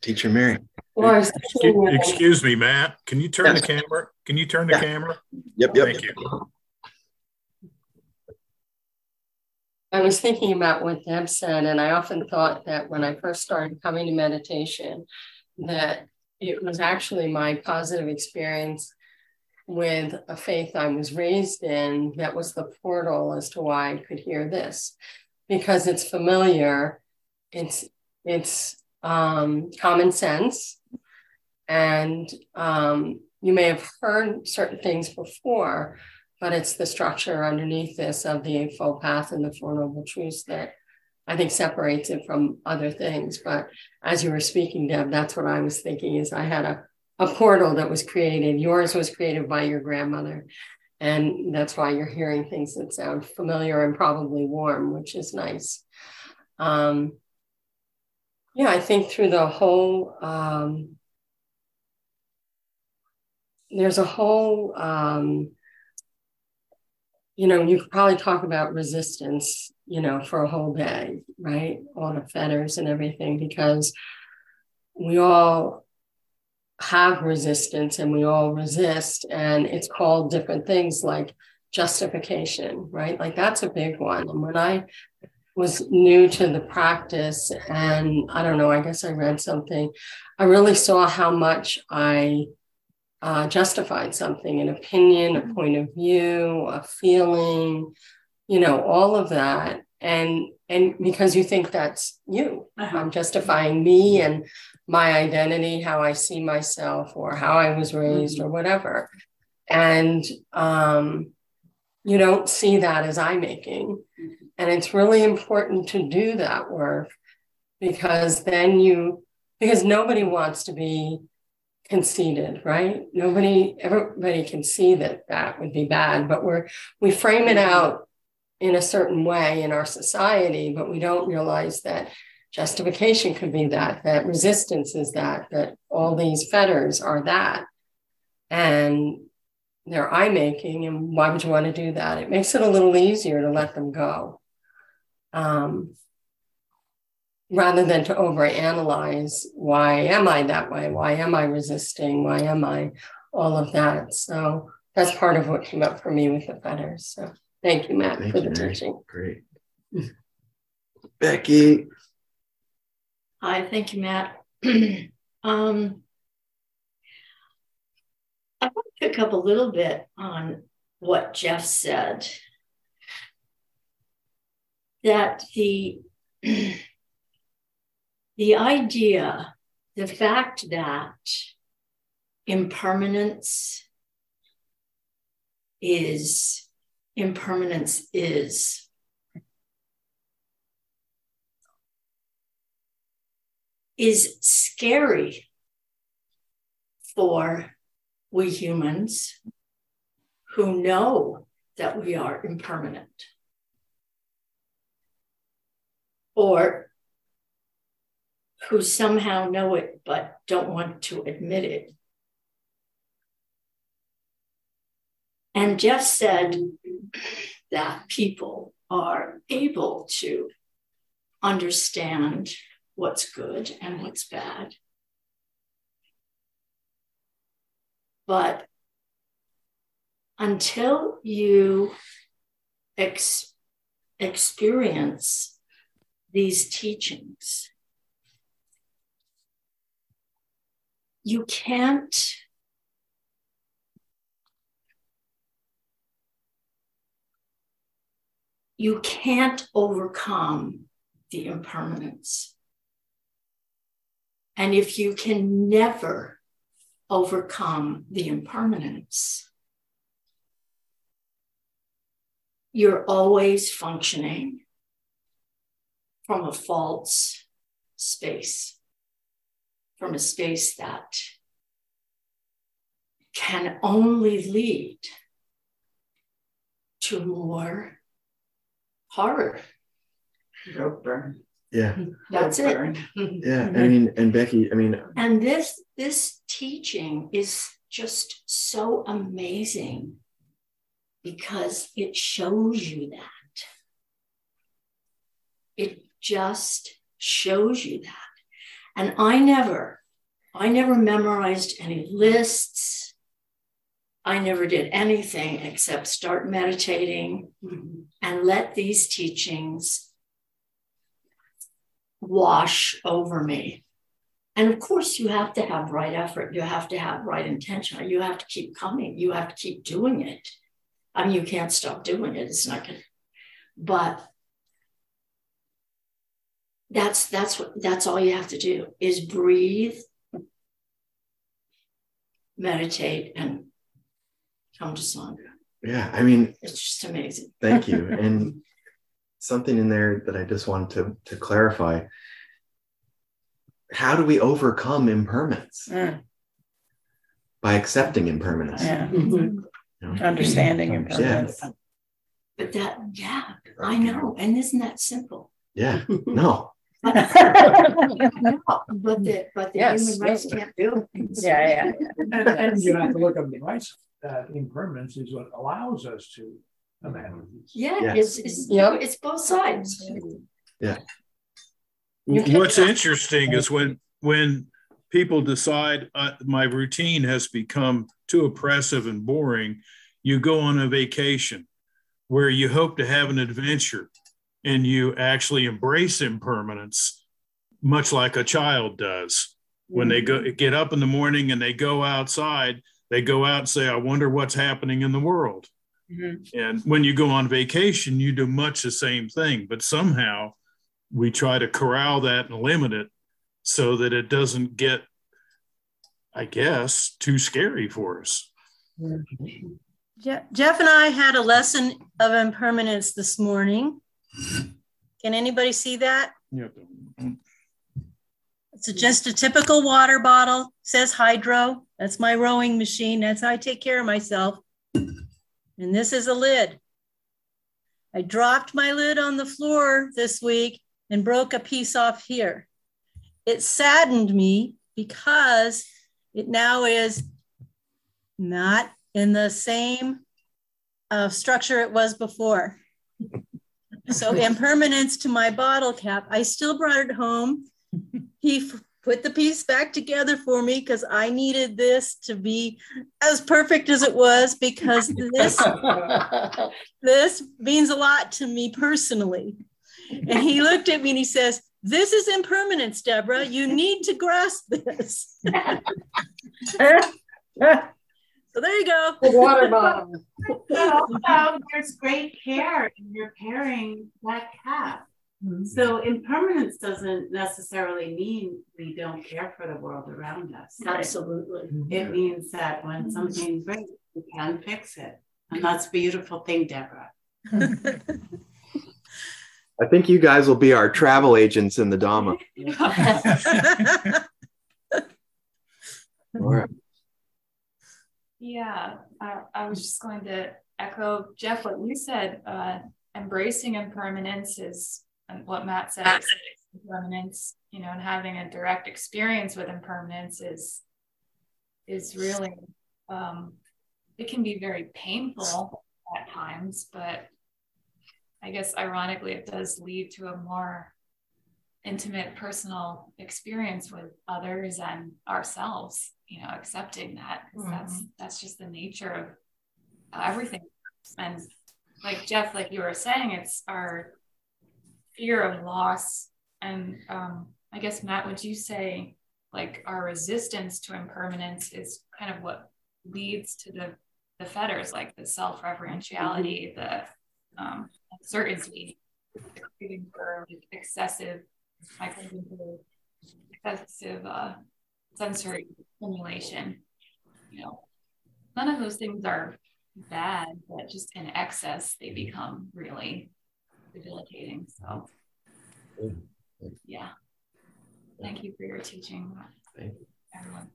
Speaker 1: Mary. Teacher Mary.
Speaker 6: Well, excuse, excuse, me, Matt. Can you turn yes. the camera? Can you turn the
Speaker 1: yeah.
Speaker 6: camera?
Speaker 1: Yep, yep.
Speaker 6: Thank you.
Speaker 11: I was thinking about what Deb said, and I often thought that when I first started coming to meditation, that it was actually my positive experience with a faith I was raised in that was the portal as to why I could hear this because it's familiar, it's it's um, common sense, and um, you may have heard certain things before, but it's the structure underneath this of the Eightfold Path and the Four Noble Truths that I think separates it from other things. But as you were speaking, Deb, that's what I was thinking is I had a, a portal that was created. Yours was created by your grandmother. And that's why you're hearing things that sound familiar and probably warm, which is nice. Um, yeah, I think through the whole, um, there's a whole, um, you know, you could probably talk about resistance you know, for a whole day, right? All the fetters and everything, because we all have resistance and we all resist, and it's called different things like justification, right? Like that's a big one. And when I was new to the practice, and I don't know, I guess I read something, I really saw how much I uh, justified something an opinion, a point of view, a feeling, you know, all of that. And and because you think that's you, uh-huh. I'm justifying me and my identity, how I see myself, or how I was raised, mm-hmm. or whatever. And um, you don't see that as I making. And it's really important to do that work because then you, because nobody wants to be conceited, right? Nobody, everybody can see that that would be bad, but we're, we frame it out in a certain way in our society, but we don't realize that justification could be that, that resistance is that, that all these fetters are that. And they're I making. And why would you want to do that? It makes it a little easier to let them go. Um, rather than to overanalyze why am I that way? Why am I resisting? Why am I all of that? So that's part of what came up for me with the fetters. So thank you, Matt, thank for you, the Mary. teaching.
Speaker 1: Great. Becky.
Speaker 12: Hi, thank you, Matt. um, I want to pick up a little bit on what Jeff said. That the the idea, the fact that impermanence is impermanence is is scary for we humans who know that we are impermanent or who somehow know it but don't want to admit it. And Jeff said that people are able to understand what's good and what's bad. But until you ex- experience these teachings, you can't you can't overcome the impermanence. And if you can never overcome the impermanence, you're always functioning from a false space from a space that can only lead to more horror.
Speaker 2: Rope burn.
Speaker 1: Yeah.
Speaker 12: That's
Speaker 2: it.
Speaker 1: Yeah. I mean, and Becky, I mean,
Speaker 12: and this this teaching is just so amazing because it shows you that. It just shows you that. And I never, I never memorized any lists. I never did anything except start meditating mm-hmm. and let these teachings wash over me. And of course, you have to have right effort. You have to have right intention. You have to keep coming. You have to keep doing it. I mean, you can't stop doing it. It's not to, but that's that's what that's all you have to do is breathe meditate and come to sangha
Speaker 1: yeah i mean
Speaker 12: it's just amazing.
Speaker 1: thank you. And something in there that i just wanted to to clarify. How do we overcome impermanence? Mm. by accepting impermanence.
Speaker 2: Yeah. mm-hmm. you know? understanding impermanence. Yeah.
Speaker 12: but that yeah i know and isn't that simple?
Speaker 1: Yeah. No
Speaker 12: but the, but the
Speaker 2: Yes,
Speaker 12: human rights can't do it.
Speaker 2: Yeah, yeah,
Speaker 4: And, and you have to look at the rights, uh, impermanence is what allows us to amend.
Speaker 12: Yeah,
Speaker 1: Yes.
Speaker 12: it's, it's,
Speaker 11: Yep.
Speaker 12: it's both sides.
Speaker 1: yeah
Speaker 11: You can-
Speaker 6: What's interesting is when when people decide uh, my routine has become too oppressive and boring, you go on a vacation where you hope to have an adventure and you actually embrace impermanence much like a child does. When they go get up in the morning and they go outside they go out and say i wonder what's happening in the world.
Speaker 2: Mhm.
Speaker 6: and when you go on vacation you do much the same thing but somehow we try to corral that and limit it so that it doesn't get i guess too scary for us.
Speaker 8: Jeff and I had a lesson of impermanence this morning. Can anybody see that?
Speaker 6: Yep.
Speaker 8: It's just a typical water bottle, says hydro. That's my rowing machine. That's how I take care of myself. And this is a lid. I dropped my lid on the floor this week and broke a piece off here. It saddened me because it now is not in the same uh, structure it was before. So impermanence to my bottle cap. I still brought it home. He put the piece back together for me because I needed this to be as perfect as it was because this this means a lot to me personally. And he looked at me and he says, "This is impermanence, Deborah. You need to grasp this." So there you go.
Speaker 12: The water bottle.
Speaker 13: Also, there's great care in repairing that cap.
Speaker 14: Mm-hmm.
Speaker 13: So impermanence doesn't necessarily mean we don't care for the world around us.
Speaker 12: Absolutely.
Speaker 13: It means that when something breaks, we can fix it. And that's a beautiful thing, Deborah.
Speaker 1: I think you guys will be our travel agents in the Dhamma. Laura.
Speaker 15: Yeah, I, I was just going to echo Jeff what you said. Uh, embracing impermanence is what Matt said. Impermanence, you know, and having a direct experience with impermanence is is really um, it can be very painful at times, but I guess ironically it does lead to a more intimate personal experience with others and ourselves you know accepting that 'cause that's that's just the nature of everything. And like jeff like you were saying it's our fear of loss. And um i guess matt would you say like our resistance to impermanence is kind of what leads to the the fetters like the self-referentiality the um uncertainty the craving for excessive my craving for excessive uh sensory stimulation. You know, none of those things are bad, but just in excess, they become really debilitating. So, yeah. Thank you for your teaching,
Speaker 1: Thank you.
Speaker 15: everyone.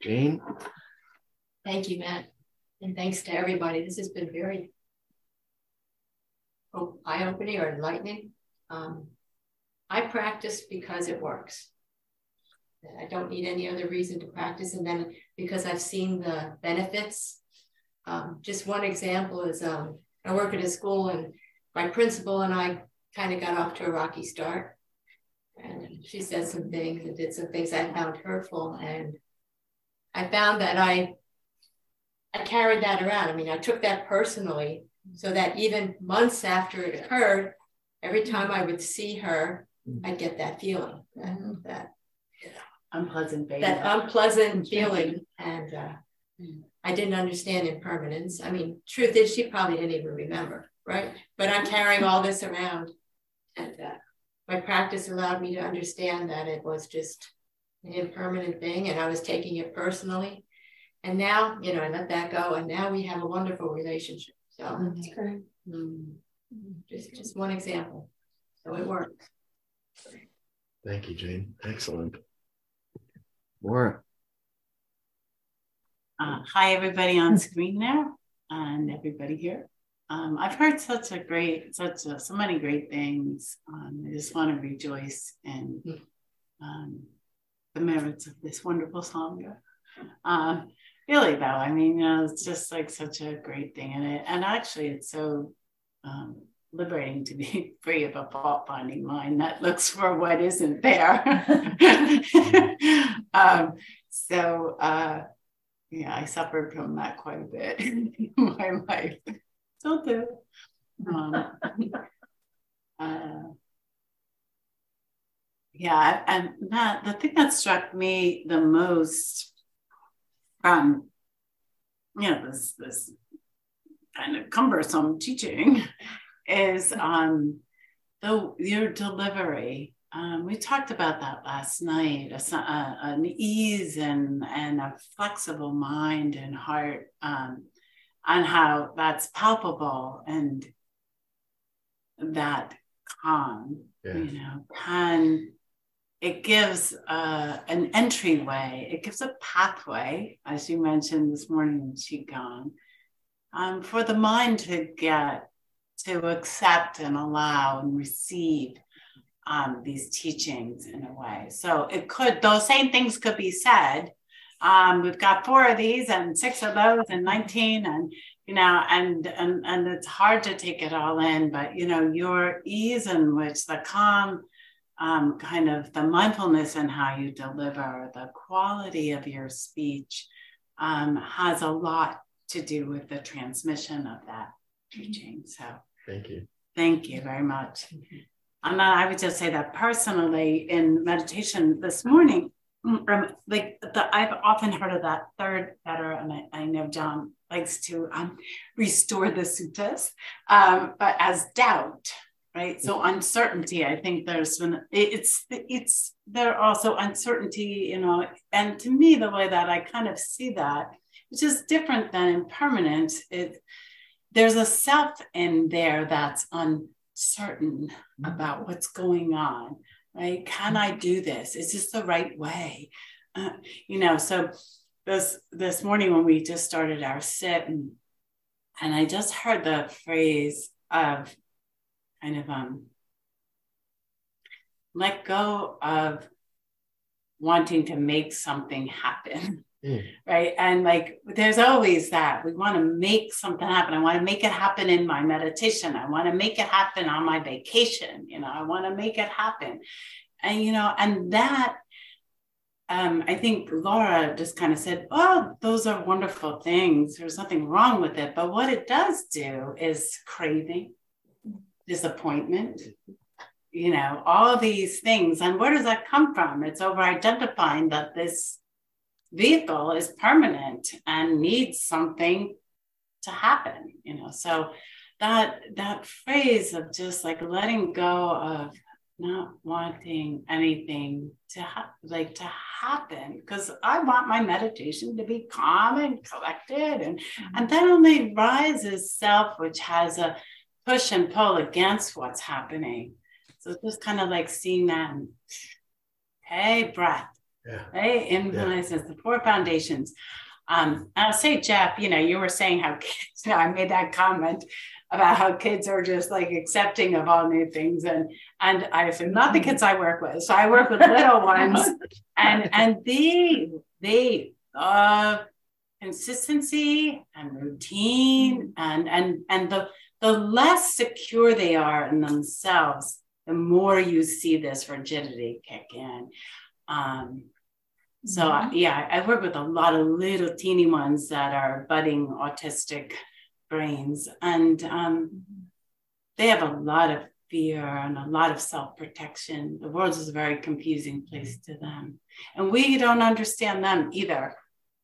Speaker 1: Jane?
Speaker 12: Thank you, Matt. And thanks to everybody. This has been very eye opening or enlightening. Um, I practice because it works. I don't need any other reason to practice. And then because I've seen the benefits, um, just one example is um, I work at a school and my principal and I kind of got off to a rocky start. And she said some things and did some things I found hurtful. And I found that I I carried that around. I mean, I took that personally so that even months after it occurred, every time I would see her, I'd get that feeling that, that
Speaker 13: Unpleasant baby.
Speaker 12: that unpleasant feeling. And uh, I didn't understand impermanence. I mean, truth is, she probably didn't even remember, right? But I'm carrying all this around. And uh, my practice allowed me to understand that it was just an impermanent thing and I was taking it personally. And now, you know, I let that go. And now we have a wonderful relationship. So
Speaker 16: That's great.
Speaker 12: mm, just, just one example. So it works.
Speaker 1: Thank you, Jane. Excellent. Laura.
Speaker 13: Uh, hi, everybody on screen there, and everybody here. Um, I've heard such a great, such a, so many great things. Um, I just want to rejoice in um, the merits of this wonderful sangha. Um, really, though, I mean, you know, it's just like such a great thing, and it, and actually, it's so um, liberating to be free of a fault-finding mind that looks for what isn't there. um, so. Uh, yeah, I suffered from that quite a bit in my life. Still do. Um, uh, yeah, and that the thing that struck me the most from you know this this kind of cumbersome teaching is um the your delivery um, we talked about that last night a, a, an ease and, and a flexible mind and heart um, and how that's palpable and that calm yeah. you know can it gives uh, an entryway it gives a pathway as you mentioned this morning in qigong um, for the mind to get to accept and allow and receive um, these teachings in a way. So it could, those same things could be said. Um, we've got four of these and six of those and 19 and, you know, and, and, and it's hard to take it all in, but, you know, your ease in which the calm, um, kind of the mindfulness and how you deliver, the quality of your speech um, has a lot to do with the transmission of that teaching. So
Speaker 1: thank you.
Speaker 13: Thank you very much. And I would just say that personally in meditation this morning, um, like the, I've often heard of that third fetter, and I, I know John likes to um, restore the suttas, um, but as doubt, right? So uncertainty. I think there's been it's it's there also uncertainty, you know, and to me the way that I kind of see that, which is different than impermanent, it there's a self in there that's un certain about what's going on, right? Can I do this? Is this the right way? Uh, you know, so this this morning when we just started our sit and and I just heard the phrase of kind of um let go of wanting to make something happen Mm. Right. And like there's always that we want to make something happen. I want to make it happen in my meditation. I want to make it happen on my vacation. You know, I want to make it happen. And, you know, and that, um, I think Laura just kind of said, oh, those are wonderful things. There's nothing wrong with it. But what it does do is craving, disappointment, you know, all these things. And where does that come from? It's over identifying that this vehicle is permanent and needs something to happen you know so that that phrase of just like letting go of not wanting anything to ha- like to happen because i want my meditation to be calm and collected and mm-hmm. and that only rises self which has a push and pull against what's happening so just kind of like seeing that and, hey breath yeah. right? Influences yeah. the four foundations. Um, I'll say, Jeff, you know, you were saying how kids, you know, I made that comment about how kids are just like accepting of all new things. And and I said, not the kids I work with. So I work with little ones and and they they love consistency and routine and and and the the less secure they are in themselves, the more you see this rigidity kick in. Um, so mm-hmm. yeah, I work with a lot of little teeny ones that are budding autistic brains, and um, they have a lot of fear and a lot of self-protection. The world is a very confusing place to them, and we don't understand them either.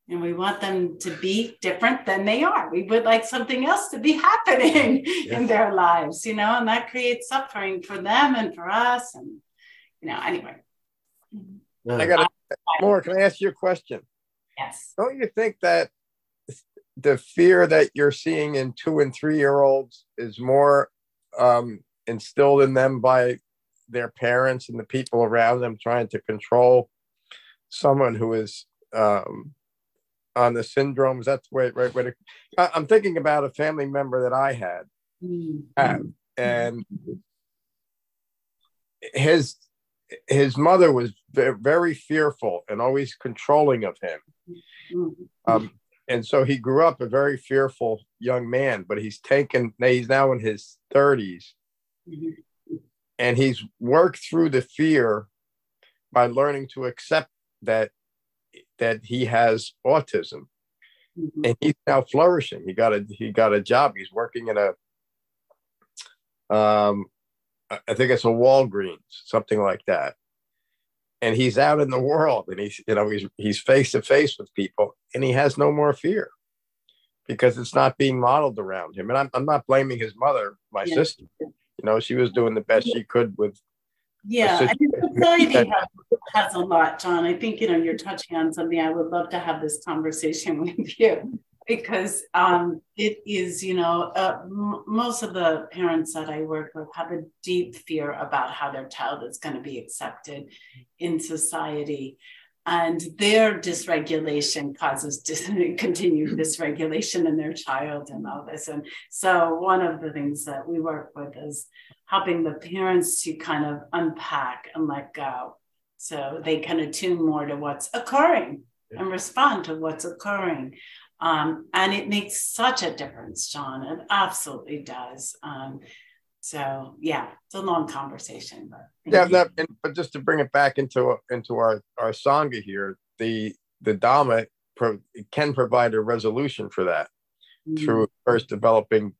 Speaker 13: And we want them to be different than they are. We would like something else to be happening yes. in their lives, you know, and that creates suffering for them and for us. And you know, anyway.
Speaker 7: I got more. Can I ask you a question?
Speaker 13: Yes.
Speaker 7: Don't you think that the fear that you're seeing in two and three year olds is more um, instilled in them by their parents and the people around them trying to control someone who is um, on the syndromes? That's the way, right way to. I'm thinking about a family member that I had, mm-hmm. and his his mother was very fearful and always controlling of him. Mm-hmm. Um, and so he grew up a very fearful young man, but he's taken, he's now in his 30s mm-hmm. and he's worked through the fear by learning to accept that that he has autism mm-hmm. and he's now flourishing he got a he got a job he's working in a um I think it's a Walgreens, something like that. And he's out in the world and he's, you know, he's he's face to face with people and he has no more fear because it's not being modeled around him. And I'm, I'm not blaming his mother, my yeah. sister. You know, she was doing the best she could with
Speaker 13: Yeah, I think society has, has a lot, John. I think you know you're touching on something. I would love to have this conversation with you because um, it is, you know, uh, m- most of the parents that I work with have a deep fear about how their child is going to be accepted in society. And their dysregulation causes dis- continued dysregulation in their child and all this. And so, one of the things that we work with is helping the parents to kind of unpack and let go so they can attune more to what's occurring and respond to what's occurring. Um, and it makes such a difference, John. It absolutely does. Um, so yeah, it's a long conversation, but
Speaker 7: yeah, and, but just to bring it back into into our our sangha here, the the dhamma pro, can provide a resolution for that mm-hmm. through first developing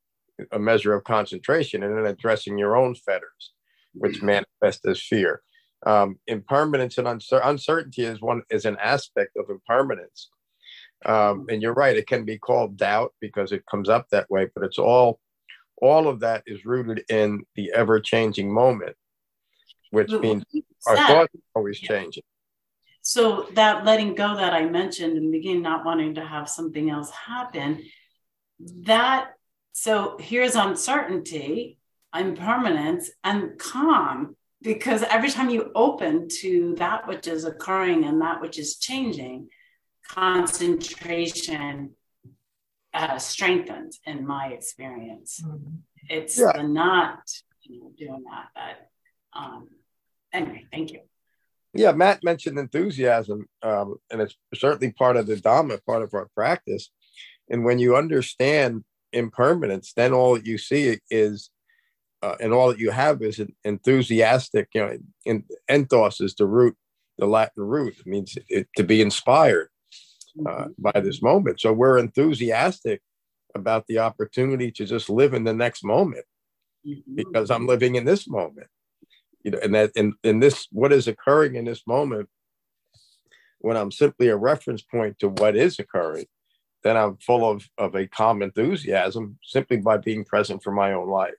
Speaker 7: a measure of concentration and then addressing your own fetters, which mm-hmm. manifest as fear. Um, impermanence and uncer- uncertainty is one is an aspect of impermanence. Um, and you're right, it can be called doubt because it comes up that way, but it's all all of that is rooted in the ever-changing moment, which means our thoughts are always changing.
Speaker 13: So that letting go that I mentioned in the beginning, not wanting to have something else happen, that so here's uncertainty, impermanence, and calm. Because every time you open to that which is occurring and that which is changing, concentration uh, strengthened in my experience. Mm-hmm. It's yeah. the not you know, doing that that um, anyway, thank you.
Speaker 7: Yeah, Matt mentioned enthusiasm, um, and it's certainly part of the Dhamma, part of our practice. And when you understand impermanence, then all that you see is, uh, and all that you have is an enthusiastic. You know, in, enthos is the root, the Latin root. It means it, to be inspired uh, by this moment. So we're enthusiastic about the opportunity to just live in the next moment mm-hmm. because I'm living in this moment. You know, and that in, in this what is occurring in this moment, when I'm simply a reference point to what is occurring, then I'm full of, of a calm enthusiasm simply by being present for my own life.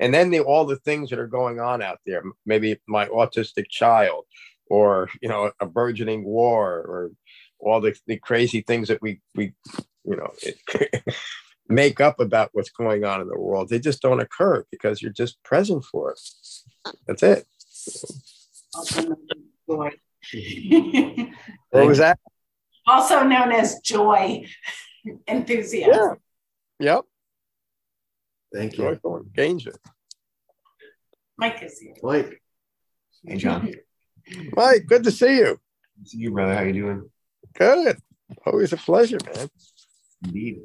Speaker 7: And then the, all the things that are going on out there, maybe my autistic child, or you know, a burgeoning war, or all the, the crazy things that we we you know make up about what's going on in the world. They just don't occur because you're just present for it. That's it. What was that?
Speaker 13: Also known as joy enthusiasm.
Speaker 7: Yeah. yep.
Speaker 1: Thank you.
Speaker 7: danger
Speaker 13: mike is here.
Speaker 1: Mike.
Speaker 17: Hey john.
Speaker 7: Mike good to see you.
Speaker 17: See you brother. How you doing
Speaker 7: Good. Always a pleasure, man.
Speaker 17: Indeed.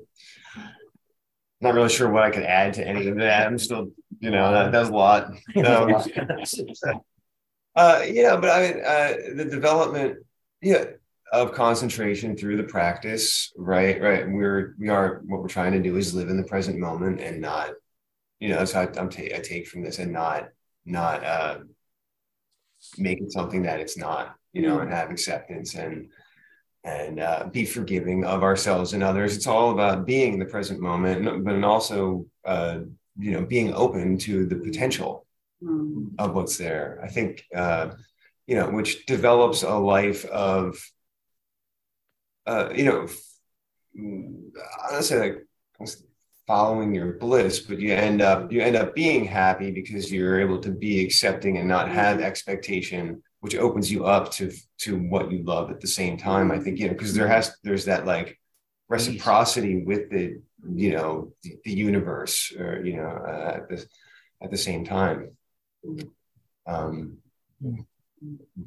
Speaker 17: Not really sure what I could add to any of that. I'm still, you know, that, that's a lot. Um, uh, yeah, but I mean, uh, the development, yeah, of concentration through the practice, right? Right. We're we are what we're trying to do is live in the present moment and not, you know, that's how I, am ta- I take from this and not not uh, make it something that it's not, you know, and have acceptance and and uh, be forgiving of ourselves and others. It's all about being the present moment, but also, uh, you know, being open to the potential mm. of what's there. I think, uh, you know, which develops a life of, uh, you know, I don't say like following your bliss, but you end up you end up being happy because you're able to be accepting and not have mm. expectation which opens you up to to what you love at the same time i think you know because there has there's that like reciprocity with the you know the, the universe or you know uh, at the at the same time. Um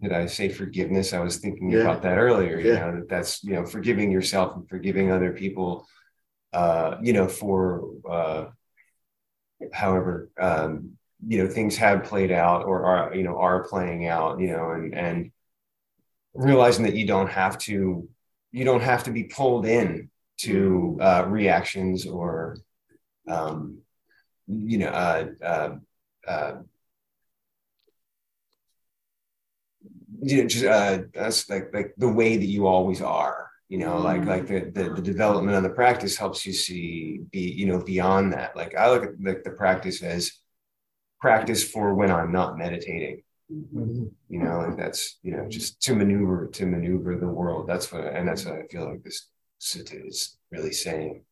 Speaker 17: did i say forgiveness? I was thinking yeah. about that earlier you know that that's you know forgiving yourself and forgiving other people uh you know for uh however um you know things have played out or are you know are playing out you know and and realizing that you don't have to you don't have to be pulled in to uh, reactions or um, you know uh, uh, uh, you know just uh, that's like like the way that you always are you know like mm-hmm. like the, the, the development of the practice helps you see be you know beyond that like i look at the, the practice as practice for when I'm not meditating. You know, and that's you know just to maneuver to maneuver the world. That's what, and that's what I feel like this sutta is really saying.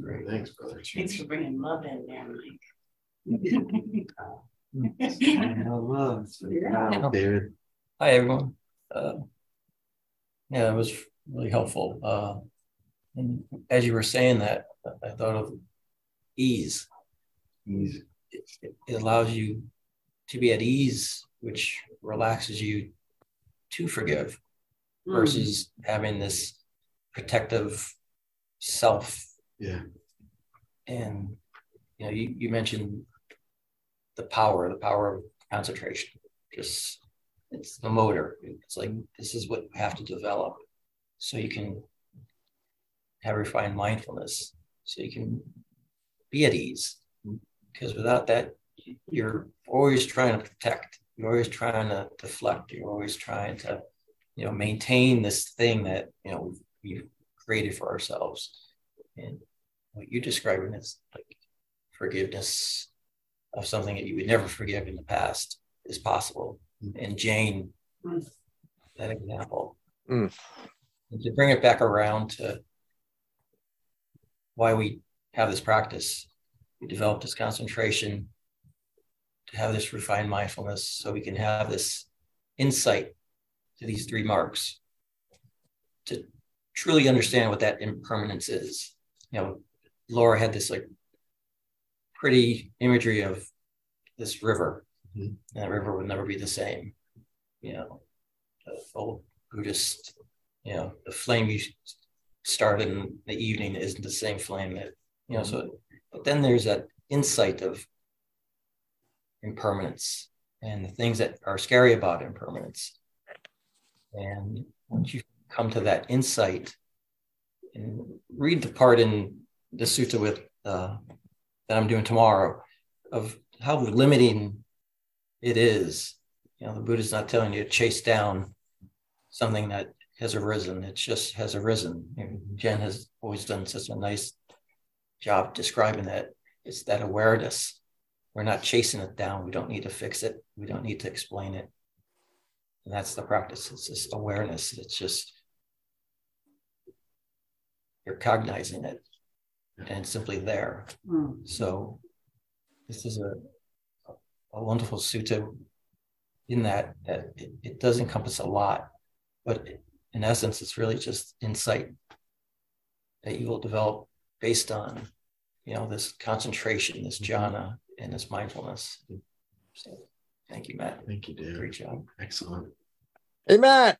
Speaker 13: Great.
Speaker 17: Thanks, brother.
Speaker 13: Thanks for bringing love in there, Mike.
Speaker 3: David. Hi, everyone. Uh, yeah, it was really helpful. Uh, and as you were saying that, I thought of ease. Ease. It, it allows you to be at ease, which relaxes you to forgive
Speaker 1: Mm.
Speaker 3: versus having this protective self.
Speaker 1: Yeah.
Speaker 3: And you know, you, you mentioned the power, the power of concentration. Just it's the motor. It's like this is what you have to develop so you can have refined mindfulness, so you can be at ease. Because without that, you're always trying to protect. You're always trying to deflect. You're always trying to, you know, maintain this thing that you know we've, we've created for ourselves. And what you're describing is like forgiveness of something that you would never forgive in the past is possible. And Jane, that example,
Speaker 7: Mm.
Speaker 3: to bring it back around to why we have this practice, we develop this concentration to have this refined mindfulness so we can have this insight to these three marks to truly understand what that impermanence is. You know, Laura had this like pretty imagery of this river. Mm-hmm. And that river would never be the same. You know, the old Buddhist, you know, the flame you start in the evening isn't the same flame that, you know, so, mm-hmm. But then there's that insight of impermanence and the things that are scary about impermanence. And once you come to that insight and read the part in the sutta with uh, that I'm doing tomorrow of how limiting it is. You know, the Buddha's not telling you to chase down something that has arisen. It just has arisen. Jen has always done such a nice job describing that. It's that awareness. We're not chasing it down. We don't need to fix it. We don't need to explain it. And that's the practice. It's this awareness. It's just you're cognizing it and simply there.
Speaker 13: Mm.
Speaker 3: So this is a a wonderful sutta in that that it, it does encompass a lot, but in essence, it's really just insight that you will develop based on you know this concentration, this mm-hmm. jhana, and this mindfulness. So thank you, Matt.
Speaker 1: Thank you, Dave.
Speaker 3: Great job.
Speaker 1: Excellent.
Speaker 7: Hey, Matt.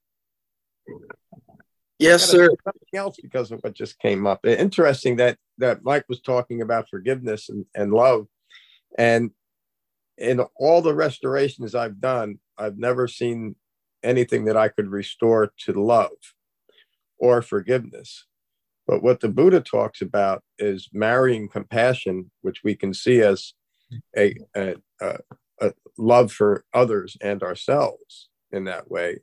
Speaker 1: Yes, sir.
Speaker 7: Something else because of what just came up. Interesting that that Mike was talking about forgiveness and, and love, and in all the restorations I've done, I've never seen anything that I could restore to love or forgiveness. But what the Buddha talks about is marrying compassion, which we can see as a, a, a, a love for others and ourselves in that way.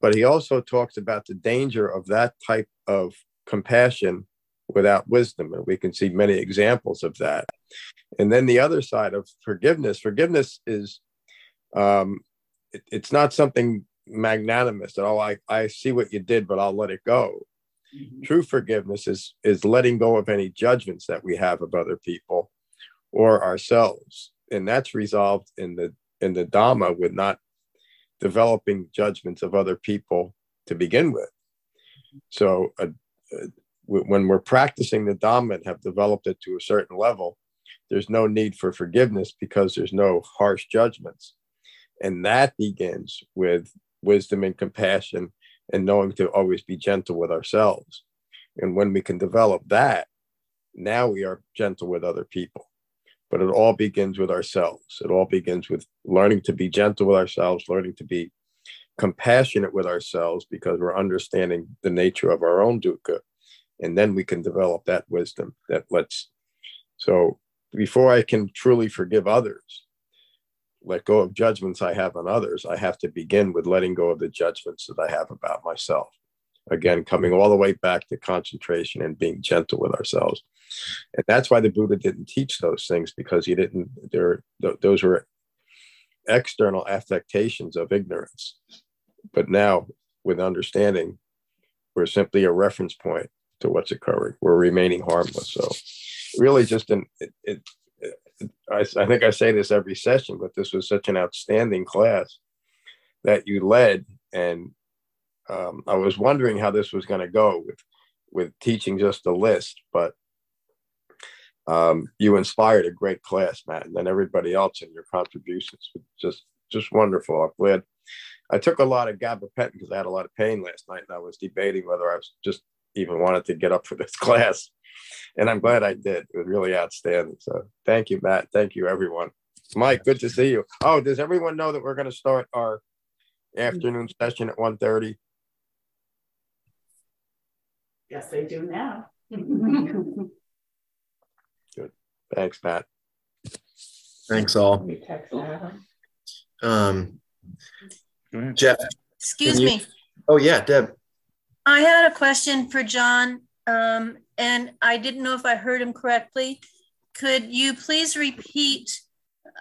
Speaker 7: But he also talks about the danger of that type of compassion without wisdom. And we can see many examples of that. And then the other side of forgiveness forgiveness is, um, it- it's not something magnanimous that, oh, I, I see what you did, but I'll let it go. True forgiveness is, is letting go of any judgments that we have of other people or ourselves. And that's resolved in the, in the Dhamma with not developing judgments of other people to begin with. So uh, uh, when we're practicing the Dhamma and have developed it to a certain level, there's no need for forgiveness because there's no harsh judgments. And that begins with wisdom and compassion and knowing to always be gentle with ourselves. And when we can develop that, now we are gentle with other people. But it all begins with ourselves. It all begins with learning to be gentle with ourselves, learning to be compassionate with ourselves because we're understanding the nature of our own dukkha. And then we can develop that wisdom that lets. So before I can truly forgive others, let go of judgments I have on others, I have to begin with letting go of the judgments that I have about myself. Again, coming all the way back to concentration and being gentle with ourselves. And that's why the Buddha didn't teach those things because he didn't, there, th- those were external affectations of ignorance. But now, with understanding, we're simply a reference point to what's occurring. We're remaining harmless. So, really, just an it, it, it I, I think I say this every session, but this was such an outstanding class that you led, and um, I was wondering how this was going to go with with teaching just a list, but um, you inspired a great class, Matt, and everybody else in your contributions. Just just wonderful. I'm glad. I took a lot of gabapentin because I had a lot of pain last night, and I was debating whether I was just even wanted to get up for this class, and I'm glad I did. It was really outstanding. So thank you, Matt. Thank you, everyone. Mike, good to see you. Oh, does everyone know that we're going to start our afternoon session at 1.30?
Speaker 13: Yes, they do now.
Speaker 7: Good. Thanks, Matt.
Speaker 1: Thanks all. Um, Jeff.
Speaker 8: Excuse
Speaker 1: you-
Speaker 8: me.
Speaker 1: Oh yeah, Deb.
Speaker 8: I had a question for John, um, and I didn't know if I heard him correctly. Could you please repeat?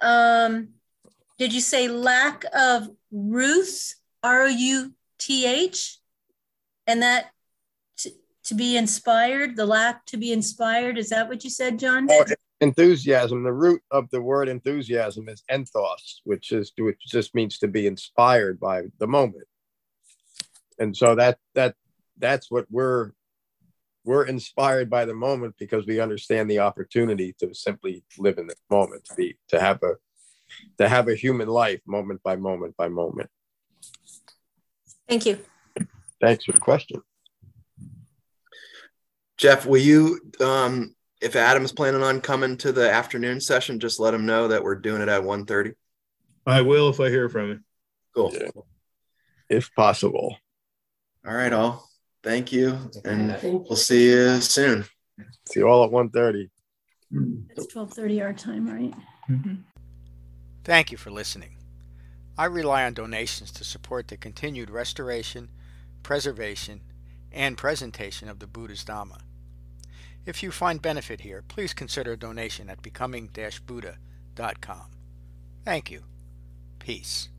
Speaker 8: Um, did you say lack of Ruth, R O U T H? And that to, to be inspired, the lack to be inspired, is that what you said, John?
Speaker 7: Oh, enthusiasm. The root of the word enthusiasm is enthos, which is which just means to be inspired by the moment. And so that that that's what we're we're inspired by the moment because we understand the opportunity to simply live in the moment, to be to have a to have a human life moment by moment by moment.
Speaker 8: Thank you.
Speaker 7: Thanks for the question.
Speaker 1: Jeff, will you, um, if Adam's planning on coming to the afternoon session, just let him know that we're doing it at 1.30.
Speaker 6: I will if I hear from him.
Speaker 1: Cool.
Speaker 7: If possible.
Speaker 1: All right, all. Thank you. And we'll see you soon.
Speaker 7: See you all at 1.30.
Speaker 8: It's 12:30 our time, right? Mm-hmm.
Speaker 18: Thank you for listening. I rely on donations to support the continued restoration, preservation, and presentation of the Buddha's Dhamma. If you find benefit here, please consider a donation at becoming-buddha.com. Thank you. Peace.